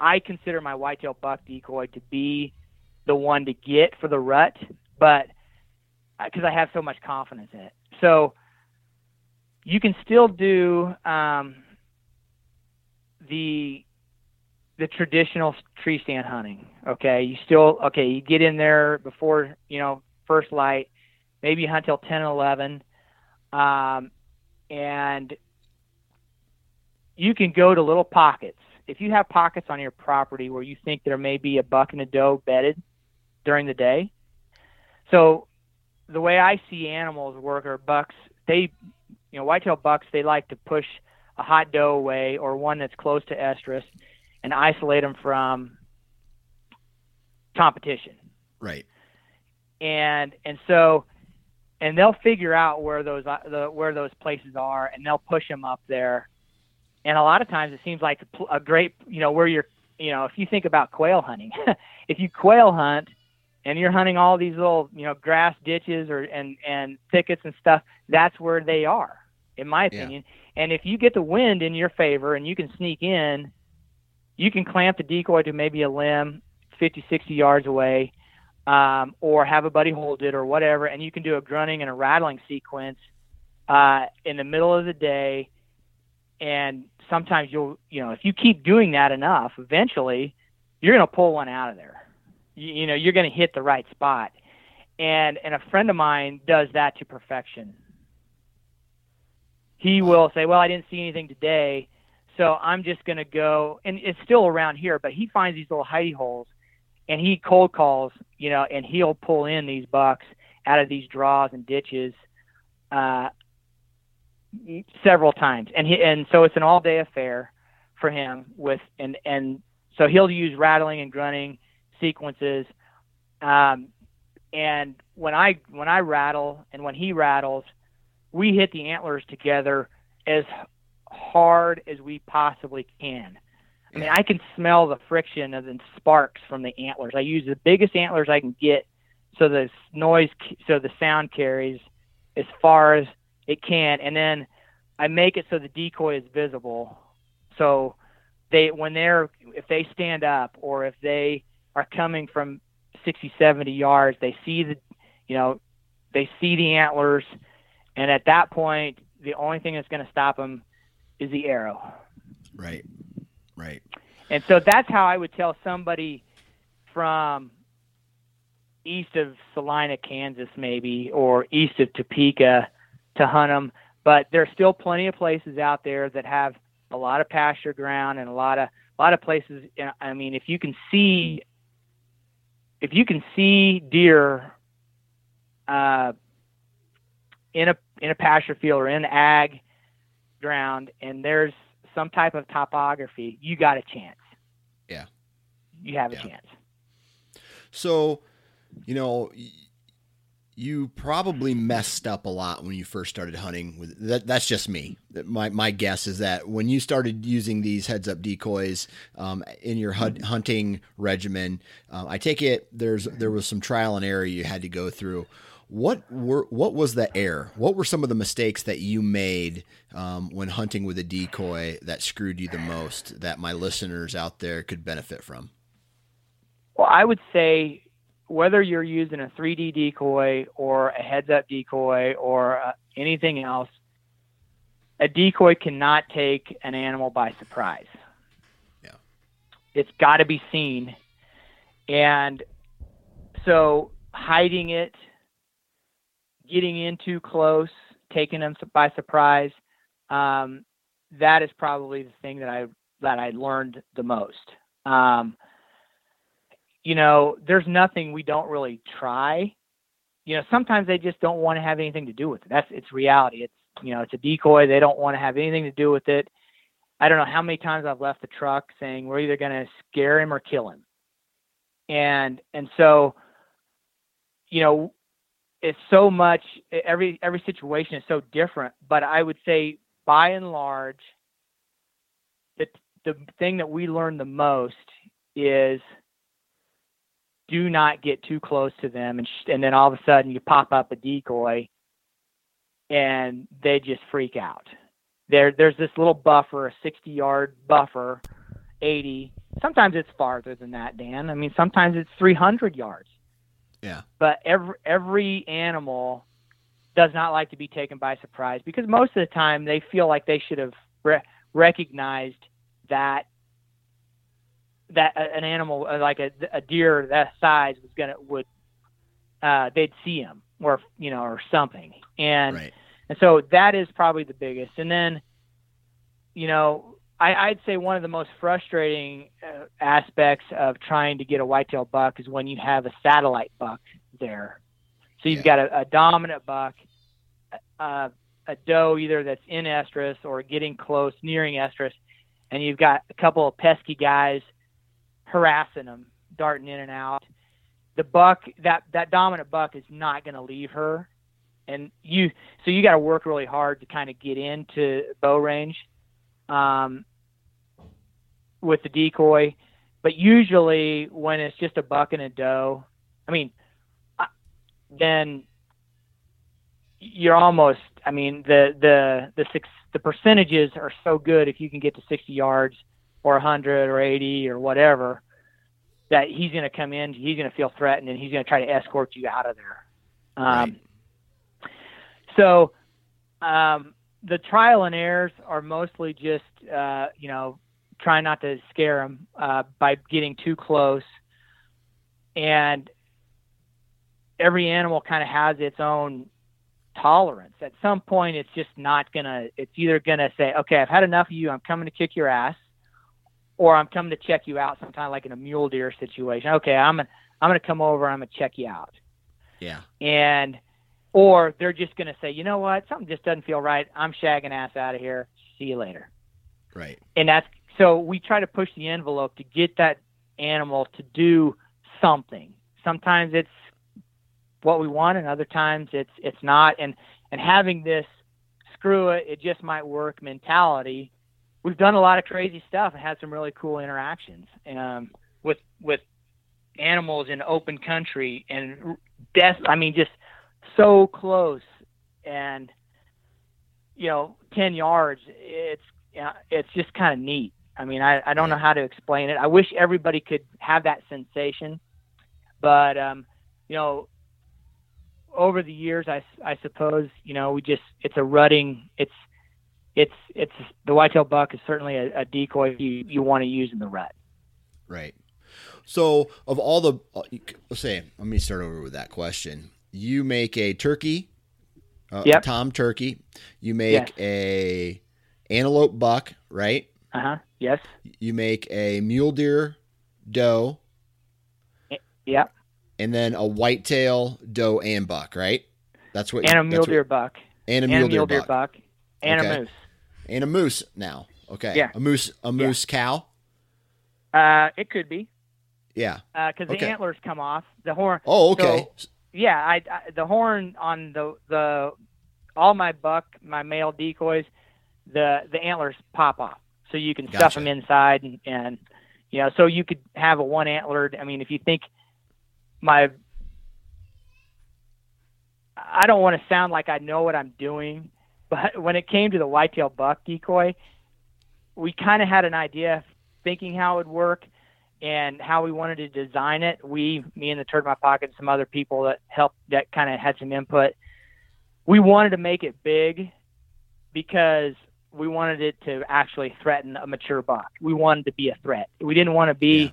I consider my whitetail buck decoy to be the one to get for the rut, but because I have so much confidence in it. So you can still do um, the the traditional tree stand hunting. Okay, you still okay. You get in there before you know first light. Maybe you hunt till ten and eleven, um, and you can go to little pockets. If you have pockets on your property where you think there may be a buck and a doe bedded during the day, so the way I see animals work are bucks. They, you know, whitetail bucks. They like to push a hot doe away or one that's close to estrus, and isolate them from competition. Right. And and so, and they'll figure out where those uh, the where those places are, and they'll push them up there. And a lot of times, it seems like a, a great, you know, where you're, you know, if you think about quail hunting, if you quail hunt and you're hunting all these little you know grass ditches or and and thickets and stuff that's where they are in my opinion. Yeah. and if you get the wind in your favor and you can sneak in you can clamp the decoy to maybe a limb 50 60 yards away um, or have a buddy hold it or whatever and you can do a grunting and a rattling sequence uh, in the middle of the day. And sometimes you'll you know if you keep doing that enough eventually you're going to pull one out of there you, know you're going to hit the right spot. And and a friend of mine does that to perfection. He will say well i didn't see anything today so i'm just going to go and it's still around here but he finds these little hidey holes and he cold calls you know and he'll pull in these bucks out of these draws and ditches uh several times. And he and so it's an all day affair for him with and and so he'll use rattling and grunting sequences. Um, and when I when I rattle and when he rattles, we hit the antlers together as hard as we possibly can. I mean, I can smell the friction of the sparks from the antlers. I use the biggest antlers I can get, so the noise, so the sound carries as far as it can, and then I make it so the decoy is visible. So they, when they're, if they stand up or if they are coming from 60, 70 yards. They see the, you know, they see the antlers, and at that point, the only thing that's going to stop them is the arrow. Right. Right. And so that's how I would tell somebody from east of Salina, Kansas, maybe, or east of Topeka to hunt them. But there's still plenty of places out there that have a lot of pasture ground and a lot of a lot of places. I mean, if you can see, if you can see deer uh, in a in a pasture field or in ag ground, and there's some type of topography, you got a chance. Yeah, you have a yeah. chance. So, you know, you probably messed up a lot when you first started hunting with that that's just me. My my guess is that when you started using these heads up decoys um, in your hunting regimen um, i take it there's there was some trial and error you had to go through. What were what was the error? What were some of the mistakes that you made um, when hunting with a decoy that screwed you the most that my listeners out there could benefit from? Well i would say whether you're using a 3D decoy or a heads up decoy or uh, anything else, a decoy cannot take an animal by surprise. Yeah. It's got to be seen. And so hiding it, getting in too close, taking them by surprise, um, that is probably the thing that I that I learned the most. Um, you know, there's nothing we don't really try. You know, sometimes they just don't want to have anything to do with it. That's it's reality. It's you know, it's a decoy. They don't want to have anything to do with it. I don't know how many times I've left the truck saying we're either going to scare him or kill him. And and so, you know, it's so much. Every every situation is so different. But I would say, by and large, the the thing that we learn the most is do not get too close to them and sh- and then all of a sudden you pop up a decoy and they just freak out. There there's this little buffer a 60 yard buffer 80 sometimes it's farther than that dan. I mean sometimes it's 300 yards. Yeah. But every every animal does not like to be taken by surprise because most of the time they feel like they should have re- recognized that that an animal uh, like a, a deer that size was gonna would uh, they'd see him or you know or something and right. and so that is probably the biggest and then you know I, I'd say one of the most frustrating uh, aspects of trying to get a whitetail buck is when you have a satellite buck there so you've yeah. got a, a dominant buck uh, a doe either that's in estrus or getting close nearing estrus and you've got a couple of pesky guys harassing them, darting in and out. The buck, that that dominant buck, is not going to leave her, and you so you got to work really hard to kind of get into bow range um, with the decoy. But usually, when it's just a buck and a doe, I mean, then you're almost. I mean, the the the six the percentages are so good if you can get to 60 yards or 100 or 80 or whatever, that he's going to come in, he's going to feel threatened, and he's going to try to escort you out of there. Um, right. So um, the trial and errors are mostly just, uh, you know, trying not to scare them uh, by getting too close. And every animal kind of has its own tolerance. At some point, it's just not going to, it's either going to say, okay, I've had enough of you. I'm coming to kick your ass or I'm coming to check you out, some kind of like in a mule deer situation. Okay, I'm gonna, I'm going to come over. I'm going to check you out. Yeah. And or they're just going to say, you know what, something just doesn't feel right. I'm shagging ass out of here. See you later. Right. And that's so we try to push the envelope to get that animal to do something. Sometimes it's what we want, and other times it's it's not. And and having this screw it, it just might work mentality we've done a lot of crazy stuff and had some really cool interactions um, with with animals in open country and death. I mean, just so close and you know, ten yards. It's it's just kind of neat. I mean, I, I don't know how to explain it. I wish everybody could have that sensation, but um, you know, over the years, I, I suppose you know we just it's a rutting. It's it's it's the whitetail buck is certainly a, a decoy you you want to use in the rut. Right. So, of all the, uh, let's say, let me start over with that question. You make a turkey, uh, Yep. tom turkey. You make Yes. a antelope buck, right? Uh huh. Yes. You make a mule deer doe, Yep. and then a whitetail doe and buck, right? That's what. And a mule what- deer buck. and a And mule, a mule deer, deer buck. buck. And Okay. a moose. And a moose now. Okay, Yeah. a moose, a moose cow. Uh, it could be Yeah. because the Okay. antlers come off the horn. Oh, okay. yeah, I, I the horn on the the all my buck, my male decoys, the the antlers pop off, so you can stuff them inside, and, and you know, so you could have a one antlered. I mean, if you think my, I don't want to sound like I know what I'm doing, but when it came to the whitetail buck decoy, we kind of had an idea, thinking how it would work and how we wanted to design it. We, me and the Turd in My Pocket, and some other people that helped, that kind of had some input. We wanted to make it big because we wanted it to actually threaten a mature buck. We wanted to be a threat. We didn't want to be, Yeah.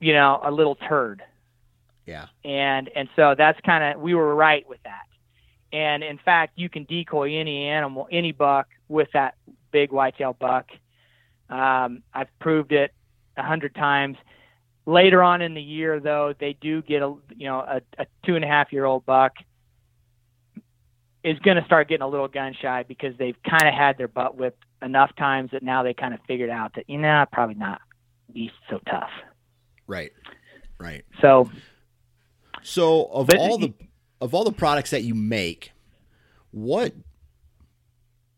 you know, a little turd. Yeah. And and so that's kind of we were right with that. And in fact, you can decoy any animal, any buck with that big whitetail buck. Um, I've proved it a hundred times. Later on in the year, though, they do get a you know a, a two and a half year old buck is going to start getting a little gun shy because they've kind of had their butt whipped enough times that now they kind of figured out that you know probably not be so tough. Right. Right. So So of But- all the of all the products that you make, what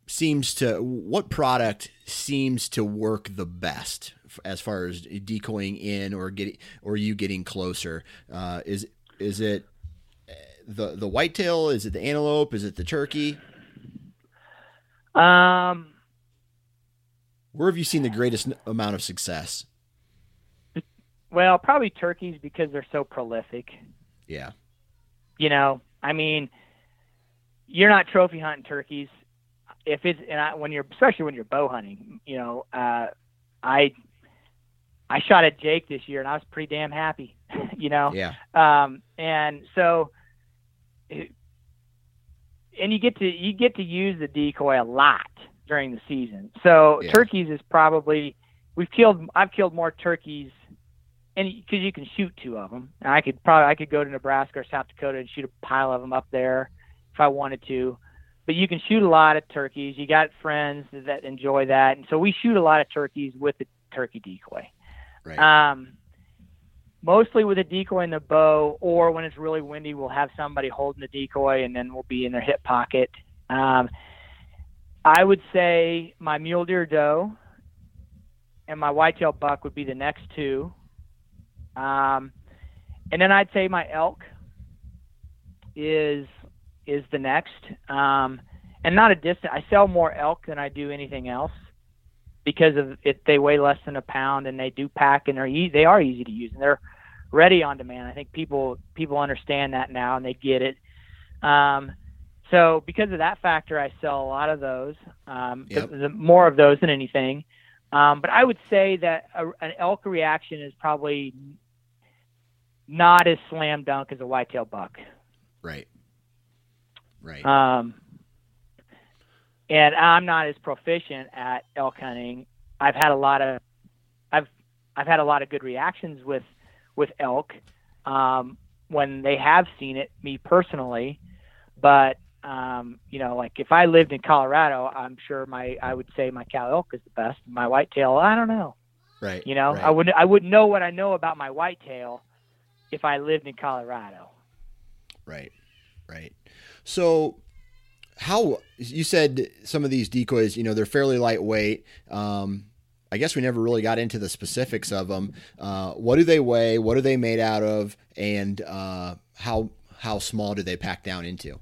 seems to what product seems to work the best as far as decoying in or getting or you getting closer? Uh, is is it uh, the the whitetail? Is it the antelope? Is it the turkey? um, Where have you seen the greatest amount of success? well, probably turkeys because they're so prolific. Yeah. You know, I mean, you're not trophy hunting turkeys. If it's and I, when you're especially when you're bow hunting, you know, uh, I I shot at Jake this year and I was pretty damn happy, you know. Yeah. Um, and so, and you get to you get to use the decoy a lot during the season. So Yeah. turkeys is probably we've killed I've killed more turkeys, and because you can shoot two of them, and I could probably I could go to Nebraska or South Dakota and shoot a pile of them up there if I wanted to. But you can shoot a lot of turkeys. You got friends that enjoy that, and so we shoot a lot of turkeys with the turkey decoy. Right. Um, mostly with a decoy in the bow, or when it's really windy, we'll have somebody holding the decoy, and then we'll be in their hip pocket. Um, I would say my mule deer doe and my whitetail buck would be the next two. Um, and then I'd say my elk is is the next. Um, and not a distant. I sell more elk than I do anything else because of it. They weigh less than a pound and they do pack and they're e- they are easy to use and they're ready on demand. I think people people understand that now and they get it. Um, so because of that factor, I sell a lot of those. Um, Yep. the, the more of those than anything. Um, but I would say that a, an elk reaction is probably not as slam dunk as a whitetail buck. Right. Right. Um, and I'm not as proficient at elk hunting. I've had a lot of, I've, I've had a lot of good reactions with, with elk, um, when they have seen it, me personally, but, um, you know, like if I lived in Colorado, I'm sure my, I would say my cow elk is the best. My whitetail, I don't know. right. You know, right. I wouldn't, I wouldn't know what I know about my whitetail if I lived in Colorado. Right. Right. So how you said some of these decoys, you know, they're fairly lightweight. Um, I guess we never really got into the specifics of them. Uh, what do they weigh? What are they made out of? And uh, how how small do they pack down into?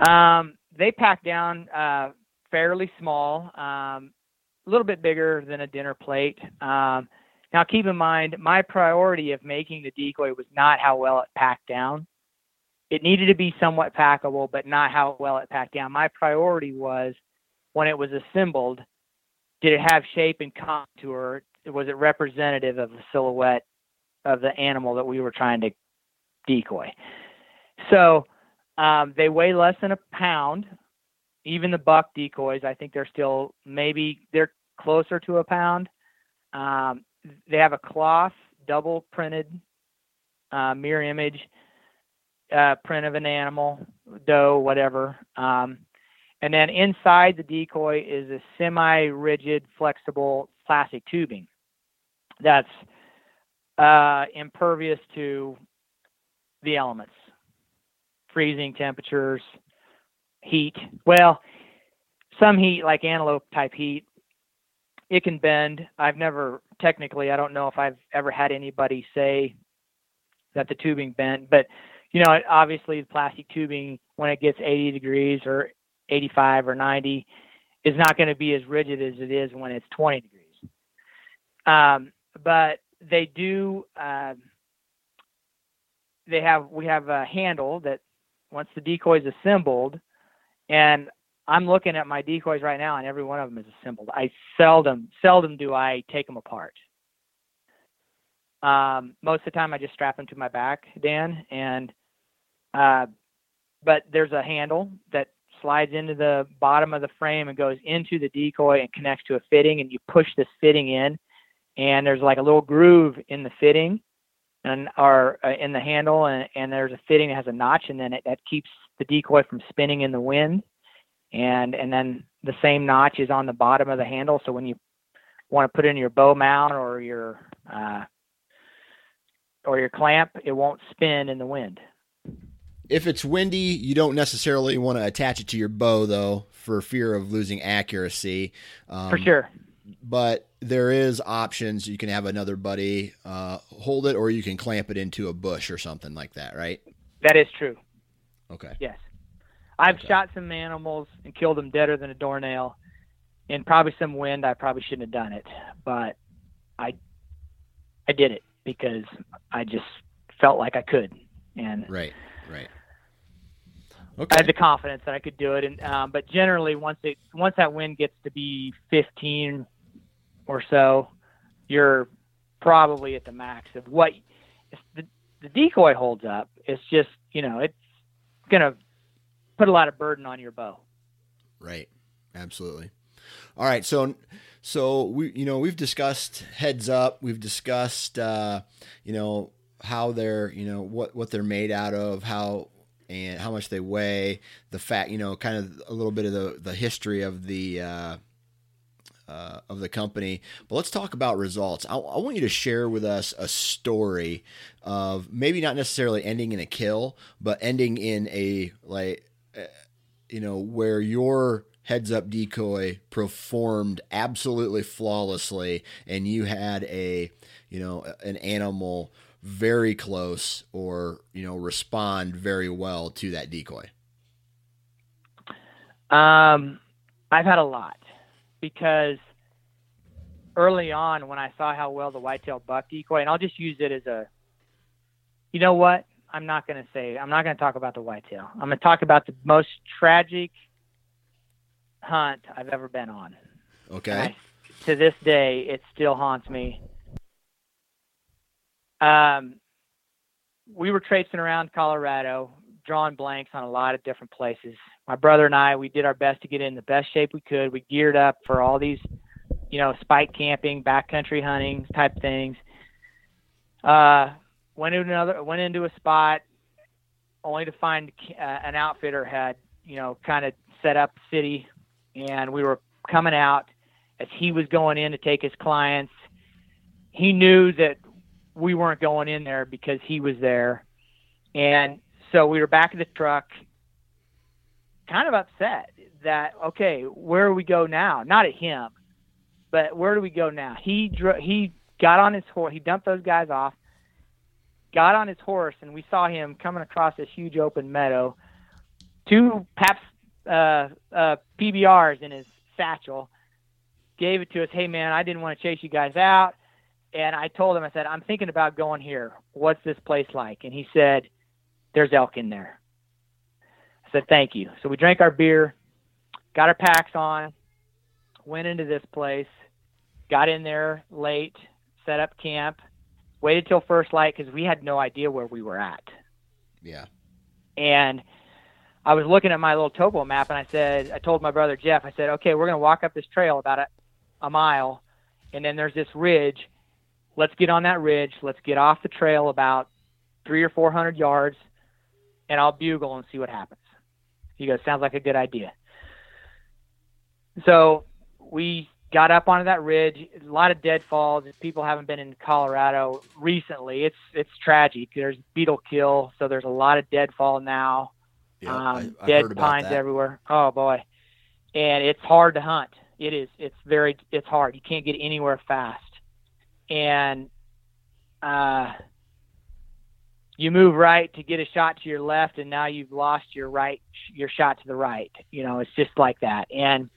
Um, they pack down uh, fairly small, um, a little bit bigger than a dinner plate. Um, now, keep in mind, my priority of making the decoy was not how well it packed down. It needed to be somewhat packable, but not how well it packed down. My priority was when it was assembled, did it have shape and contour was it representative of the silhouette of the animal that we were trying to decoy. So um, they weigh less than a pound. Even the buck decoys, I think they're still maybe they're closer to a pound. Um, they have a cloth double printed uh, mirror image uh, print of an animal, doe, whatever. Um, and then inside the decoy is a semi-rigid, flexible plastic tubing that's uh, impervious to the elements, freezing temperatures, heat. Well, some heat, like antelope type heat, it can bend. I've never technically, I don't know if I've ever had anybody say that the tubing bent, but you know, obviously the plastic tubing when it gets 80 degrees or 85 or 90 is not going to be as rigid as it is when it's 20 degrees. Um, but they do. Uh, they have we have a handle that once the decoy is assembled, and I'm looking at my decoys right now, and every one of them is assembled. I seldom seldom do I take them apart. Um, most of the time, I just strap them to my back, Dan, and uh, but there's a handle that slides into the bottom of the frame and goes into the decoy and connects to a fitting, and you push this fitting in, and there's like a little groove in the fitting, and or uh, in the handle, and, and there's a fitting that has a notch, and then it, that keeps the decoy from spinning in the wind, and and then the same notch is on the bottom of the handle, so when you want to put in your bow mount or your uh, or your clamp, it won't spin in the wind. If it's windy, you don't necessarily want to attach it to your bow, though, for fear of losing accuracy. Um, for sure. But there is options. You can have another buddy uh, hold it, or you can clamp it into a bush or something like that, right? That is true. Okay. Yes. I've Okay. shot some animals and killed them deader than a doornail. In probably some wind, I probably shouldn't have done it, but I, I did it because I just felt like I could, and Right. Right. Okay. I had the confidence that I could do it. And um, but generally, once it once that wind gets to be 15 or so, you're probably at the max of what the the decoy holds up. It's just you know it's gonna put a lot of burden on your bow. Right. Absolutely. All right. So, so we, you know, we've discussed heads up. We've discussed, uh, you know, how they're, you know, what, what they're made out of, how, and how much they weigh, the fact, you know, kind of a little bit of the, the history of the, uh, uh, of the company. But let's talk about results. I, I want you to share with us a story of maybe not necessarily ending in a kill, but ending in a like, uh, you know, where your heads up decoy performed absolutely flawlessly, and you had a, you know, an animal very close or you know respond very well to that decoy. Um, I've had a lot because early on when I saw how well the whitetail buck decoy, and I'll just use it as a, you know what? I'm not going to say, I'm not going to talk about the whitetail. I'm going to talk about the most tragic hunt I've ever been on. Okay. I- to this day, it still haunts me. Um, we were traipsing around Colorado, drawing blanks on a lot of different places. My brother and I, we did our best to get in the best shape we could. We geared up for all these, you know, spike camping, backcountry hunting type things. Uh, went into another, went into a spot, only to find uh, an outfitter had, you know, kind of set up city, and we were coming out as he was going in to take his clients. He knew that we weren't going in there because he was there. And so we were back in the truck, kind of upset that, okay, where do we go now? Not at him, but where do we go now? He dro- he got on his horse, he dumped those guys off, got on his horse, and we saw him coming across this huge open meadow. Two Pabst uh, uh, PBRs in his satchel. Gave it to us. Hey man, I didn't want to chase you guys out and I told him, I said, I'm thinking about going here. What's this place like? And he said, There's elk in there. I said, Thank you. So we drank our beer, got our packs on, went into this place, got in there late, set up camp, waited till first light because we had no idea where we were at. Yeah. And I was looking at my little topo map and I said, I told my brother Jeff, I said, okay, we're going to walk up this trail about a, a mile, and then there's this ridge. Let's get on that ridge. Let's get off the trail about three or four hundred yards, and I'll bugle and see what happens. He goes, sounds like a good idea. So we got up onto that ridge. A lot of deadfalls. If people haven't been in Colorado recently, it's it's tragic. There's beetle kill, so there's a lot of deadfall now. Yeah, um, I, I dead pines that. everywhere. Oh boy, and it's hard to hunt. It is. It's very. It's hard. You can't get anywhere fast, and uh, you move right to get a shot to your left, and now you've lost your right. Your shot to the right. You know, it's just like that. And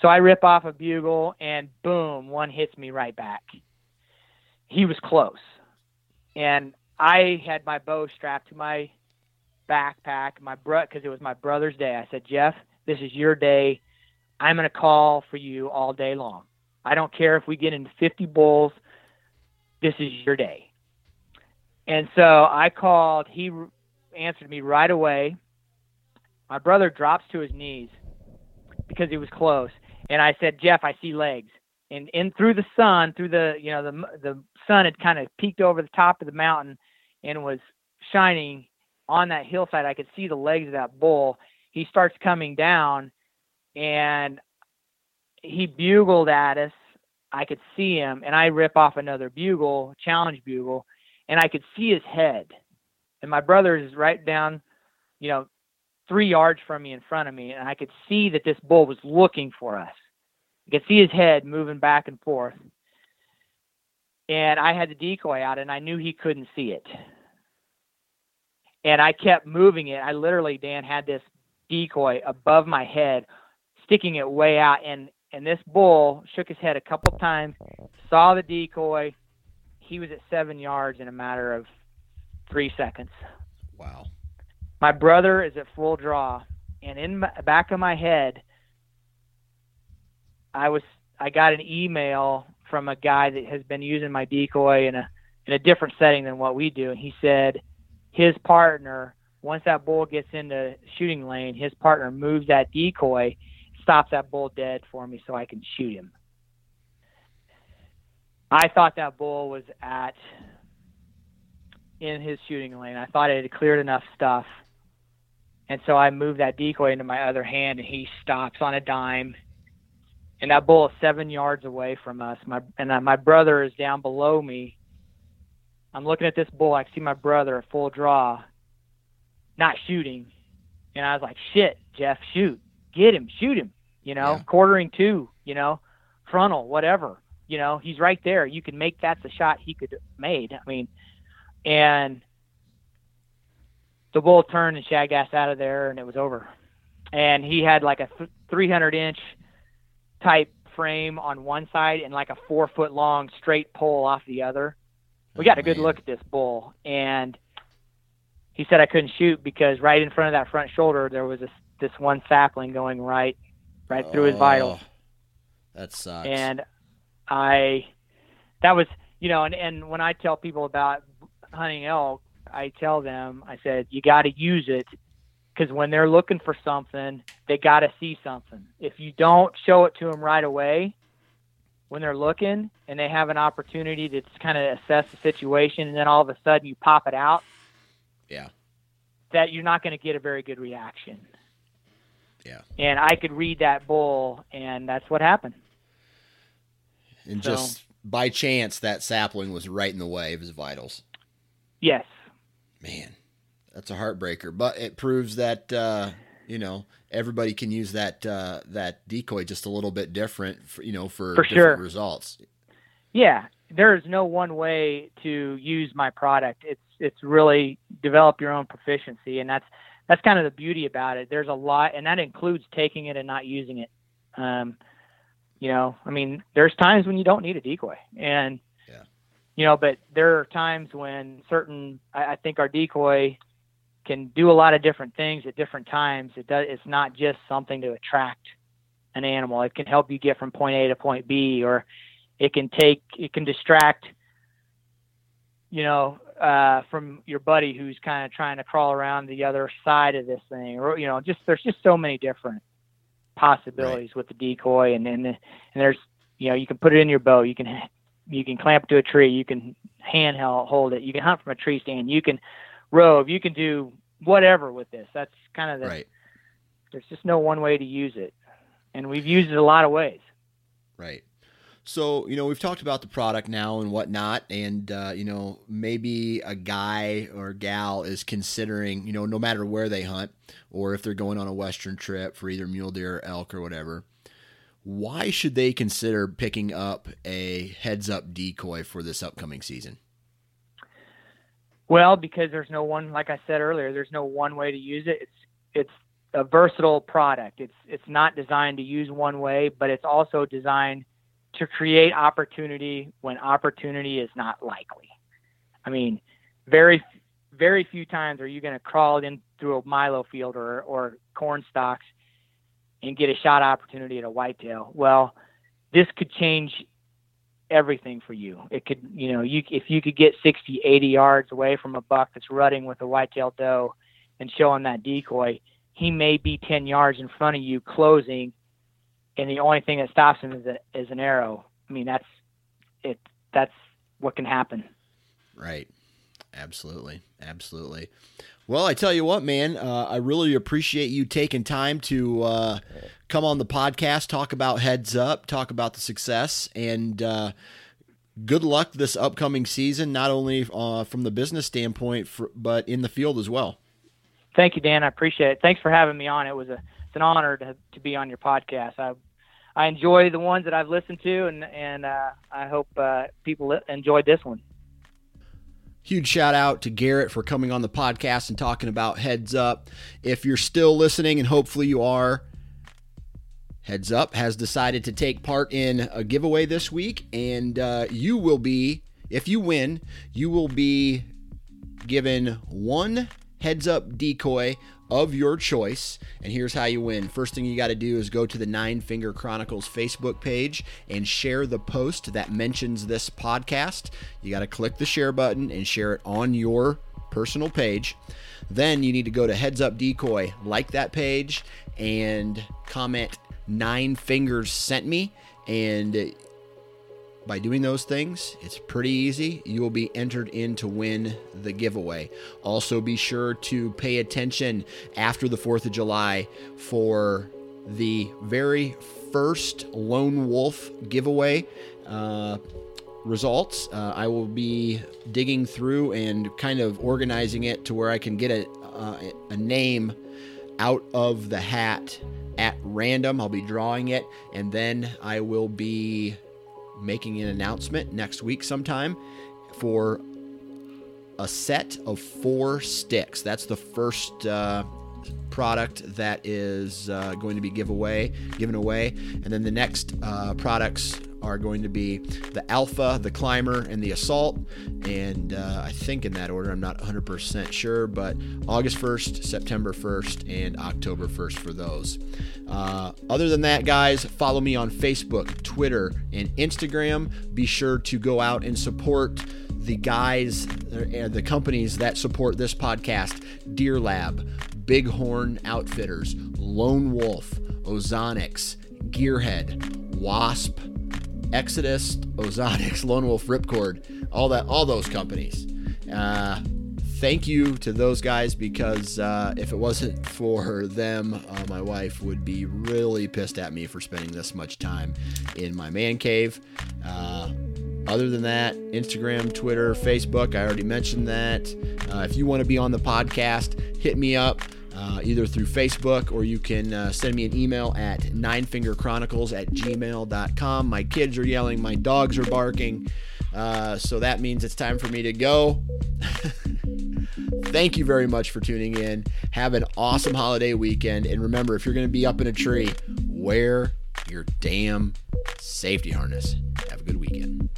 so I rip off a bugle, and boom, one hits me right back. He was close, and I had my bow strapped to my backpack, my bro, because it was my brother's day. I said, Jeff, this is your day. I'm going to call for you all day long. I don't care if we get into 50 bulls. This is your day. And so I called. He answered me right away. My brother drops to his knees because he was close. And I said, Jeff, I see legs. And in through the sun, through the you know the the sun had kind of peeked over the top of the mountain and was shining on that hillside, I could see the legs of that bull. He starts coming down and he bugled at us. I could see him and I rip off another bugle, challenge bugle, and I could see his head. And my brother is right down, you know, three yards from me in front of me, and I could see that this bull was looking for us. I could see his head moving back and forth. And I had the decoy out, and I knew he couldn't see it and I kept moving it. I literally, Dan, had this decoy above my head, sticking it way out, and and this bull shook his head a couple times, saw the decoy. He was at seven yards in a matter of three seconds. Wow. My brother is at full draw, and in the back of my head, I was I got an email from a guy that has been using my decoy in a in a different setting than what we do, and he said his partner, once that bull gets into shooting lane, his partner moves that decoy, stops that bull dead for me so I can shoot him. I thought that bull was at in his shooting lane. I thought it had cleared enough stuff. And so I moved that decoy into my other hand and he stops on a dime. And that bull is seven yards away from us. My and uh, my brother is down below me I'm looking at this bull. I see my brother at full draw, not shooting, and I was like, "Shit, Jeff, shoot, get him, shoot him." You know, Yeah. quartering to. You know, frontal, whatever. You know, he's right there. You can make that's the shot he could have made. I mean, and the bull turned and shag ass out of there, and it was over. And he had like a 300 inch type frame on one side and like a four foot long straight pole off the other we oh, got a good look at this bull and he said I couldn't shoot because right in front of that front shoulder there was this this one sapling going right right through his oh, vitals Oh, That sucks. and I that was you know and and when I tell people about hunting elk I tell them I said you got to use it because when they're looking for something they got to see something if you don't show it to them right away when they're looking and they have an opportunity to kind of assess the situation and then all of a sudden you pop it out yeah. that you're not going to get a very good reaction Yeah. and i could read that bull and that's what happened And So- just by chance, that sapling was right in the way of his vitals. yes Man, that's a heartbreaker. But it proves that uh, you know everybody can use that uh, that decoy just a little bit different. For, you know, for, For different sure. results. yeah there's no one way to use my product it's it's really develop your own proficiency and that's that's kind of the beauty about it there's a lot and that includes taking it and not using it um you know i mean there's times when you don't need a decoy. And Yeah. you know but there are times when certain I, I think our decoy can do a lot of different things at different times. It does it's not just something to attract an animal. It can help you get from point a to point b or it can take it can distract you know uh, from your buddy who's kind of trying to crawl around the other side of this thing or you know just there's just so many different possibilities right. with the decoy and then and there's you know you can put it in your bow you can you can clamp to a tree you can handheld hold it you can hunt from a tree stand you can rove you can do whatever with this that's kind of the right. there's just no one way to use it and we've used it a lot of ways right so, you know, we've talked about the product now and whatnot, and, uh, you know, maybe a guy or gal is considering, you know, no matter where they hunt or if they're going on a Western trip for either mule deer or elk or whatever, why should they consider picking up a heads up decoy for this upcoming season? Well, because there's no one, like I said earlier, there's no one way to use it. It's, it's, a versatile product. It's it's not designed to use one way, but it's also designed to create opportunity when opportunity is not likely. I mean, very very few times are you going to crawl in through a milo field or or corn stalks and get a shot opportunity at a whitetail. Well, this could change everything for you. It could, you know, you if you could get 60, 80 yards away from a buck that's rutting with a whitetail doe and show him that decoy, he may be 10 yards in front of you closing and the only thing that stops him is, a, is an arrow. I mean, that's it. That's what can happen. Right. Absolutely. Absolutely. Well, I tell you what, man, uh, I really appreciate you taking time to uh, come on the podcast, talk about Heads Up, talk about the success, and uh, good luck this upcoming season, not only uh, from the business standpoint, for, but in the field as well. Thank you, Dan. I appreciate it. Thanks for having me on. It was a it's an honor to, to be on your podcast. I I enjoy the ones that I've listened to, and and uh, I hope uh, people enjoyed this one. Huge shout out to Garrett for coming on the podcast and talking about Heads Up. If you're still listening, and hopefully you are, Heads Up has decided to take part in a giveaway this week, and uh, you will be, if you win, you will be given one Heads Up decoy of your choice. And here's how you win. First thing you got to do is go to the Nine Finger Chronicles Facebook page and share the post that mentions this podcast. You got to click the share button and share it on your personal page. Then you need to go to Heads Up Decoy, like that page, and comment Nine Fingers sent me. And by doing those things, it's pretty easy. You will be entered in to win the giveaway. Also, be sure to pay attention after the 4th of July for the very first Lone Wolf giveaway. Uh, results. Uh, I will be digging through and kind of organizing it to where I can get a, uh, a name out of the hat at random. I'll be drawing it, and then I will be making an announcement next week sometime for a set of four sticks. That's the first uh, product that is uh, going to be give away, given away, and then the next uh, products are going to be the Alpha, the Climber, and the Assault. And uh, I think in that order, I'm not 100% sure, but August 1st, September 1st, and October 1st for those. Uh, other than that, guys, follow me on Facebook, Twitter, and Instagram. Be sure to go out and support the guys and uh, the companies that support this podcast Deer Lab, Bighorn Outfitters, Lone Wolf, Ozonics, Gearhead, Wasp, Exodus, Ozonics, Lone Wolf, Ripcord, all that, all those companies. Uh, thank you to those guys because uh, if it wasn't for them, uh, my wife would be really pissed at me for spending this much time in my man cave. Uh, other than that, Instagram, Twitter, Facebook, I already mentioned that. Uh, if you want to be on the podcast, hit me up. Uh, either through Facebook or you can uh, send me an email at ninefingerchronicles at gmail.com. My kids are yelling, my dogs are barking. Uh, so that means it's time for me to go. Thank you very much for tuning in. Have an awesome holiday weekend. And remember, if you're going to be up in a tree, wear your damn safety harness. Have a good weekend.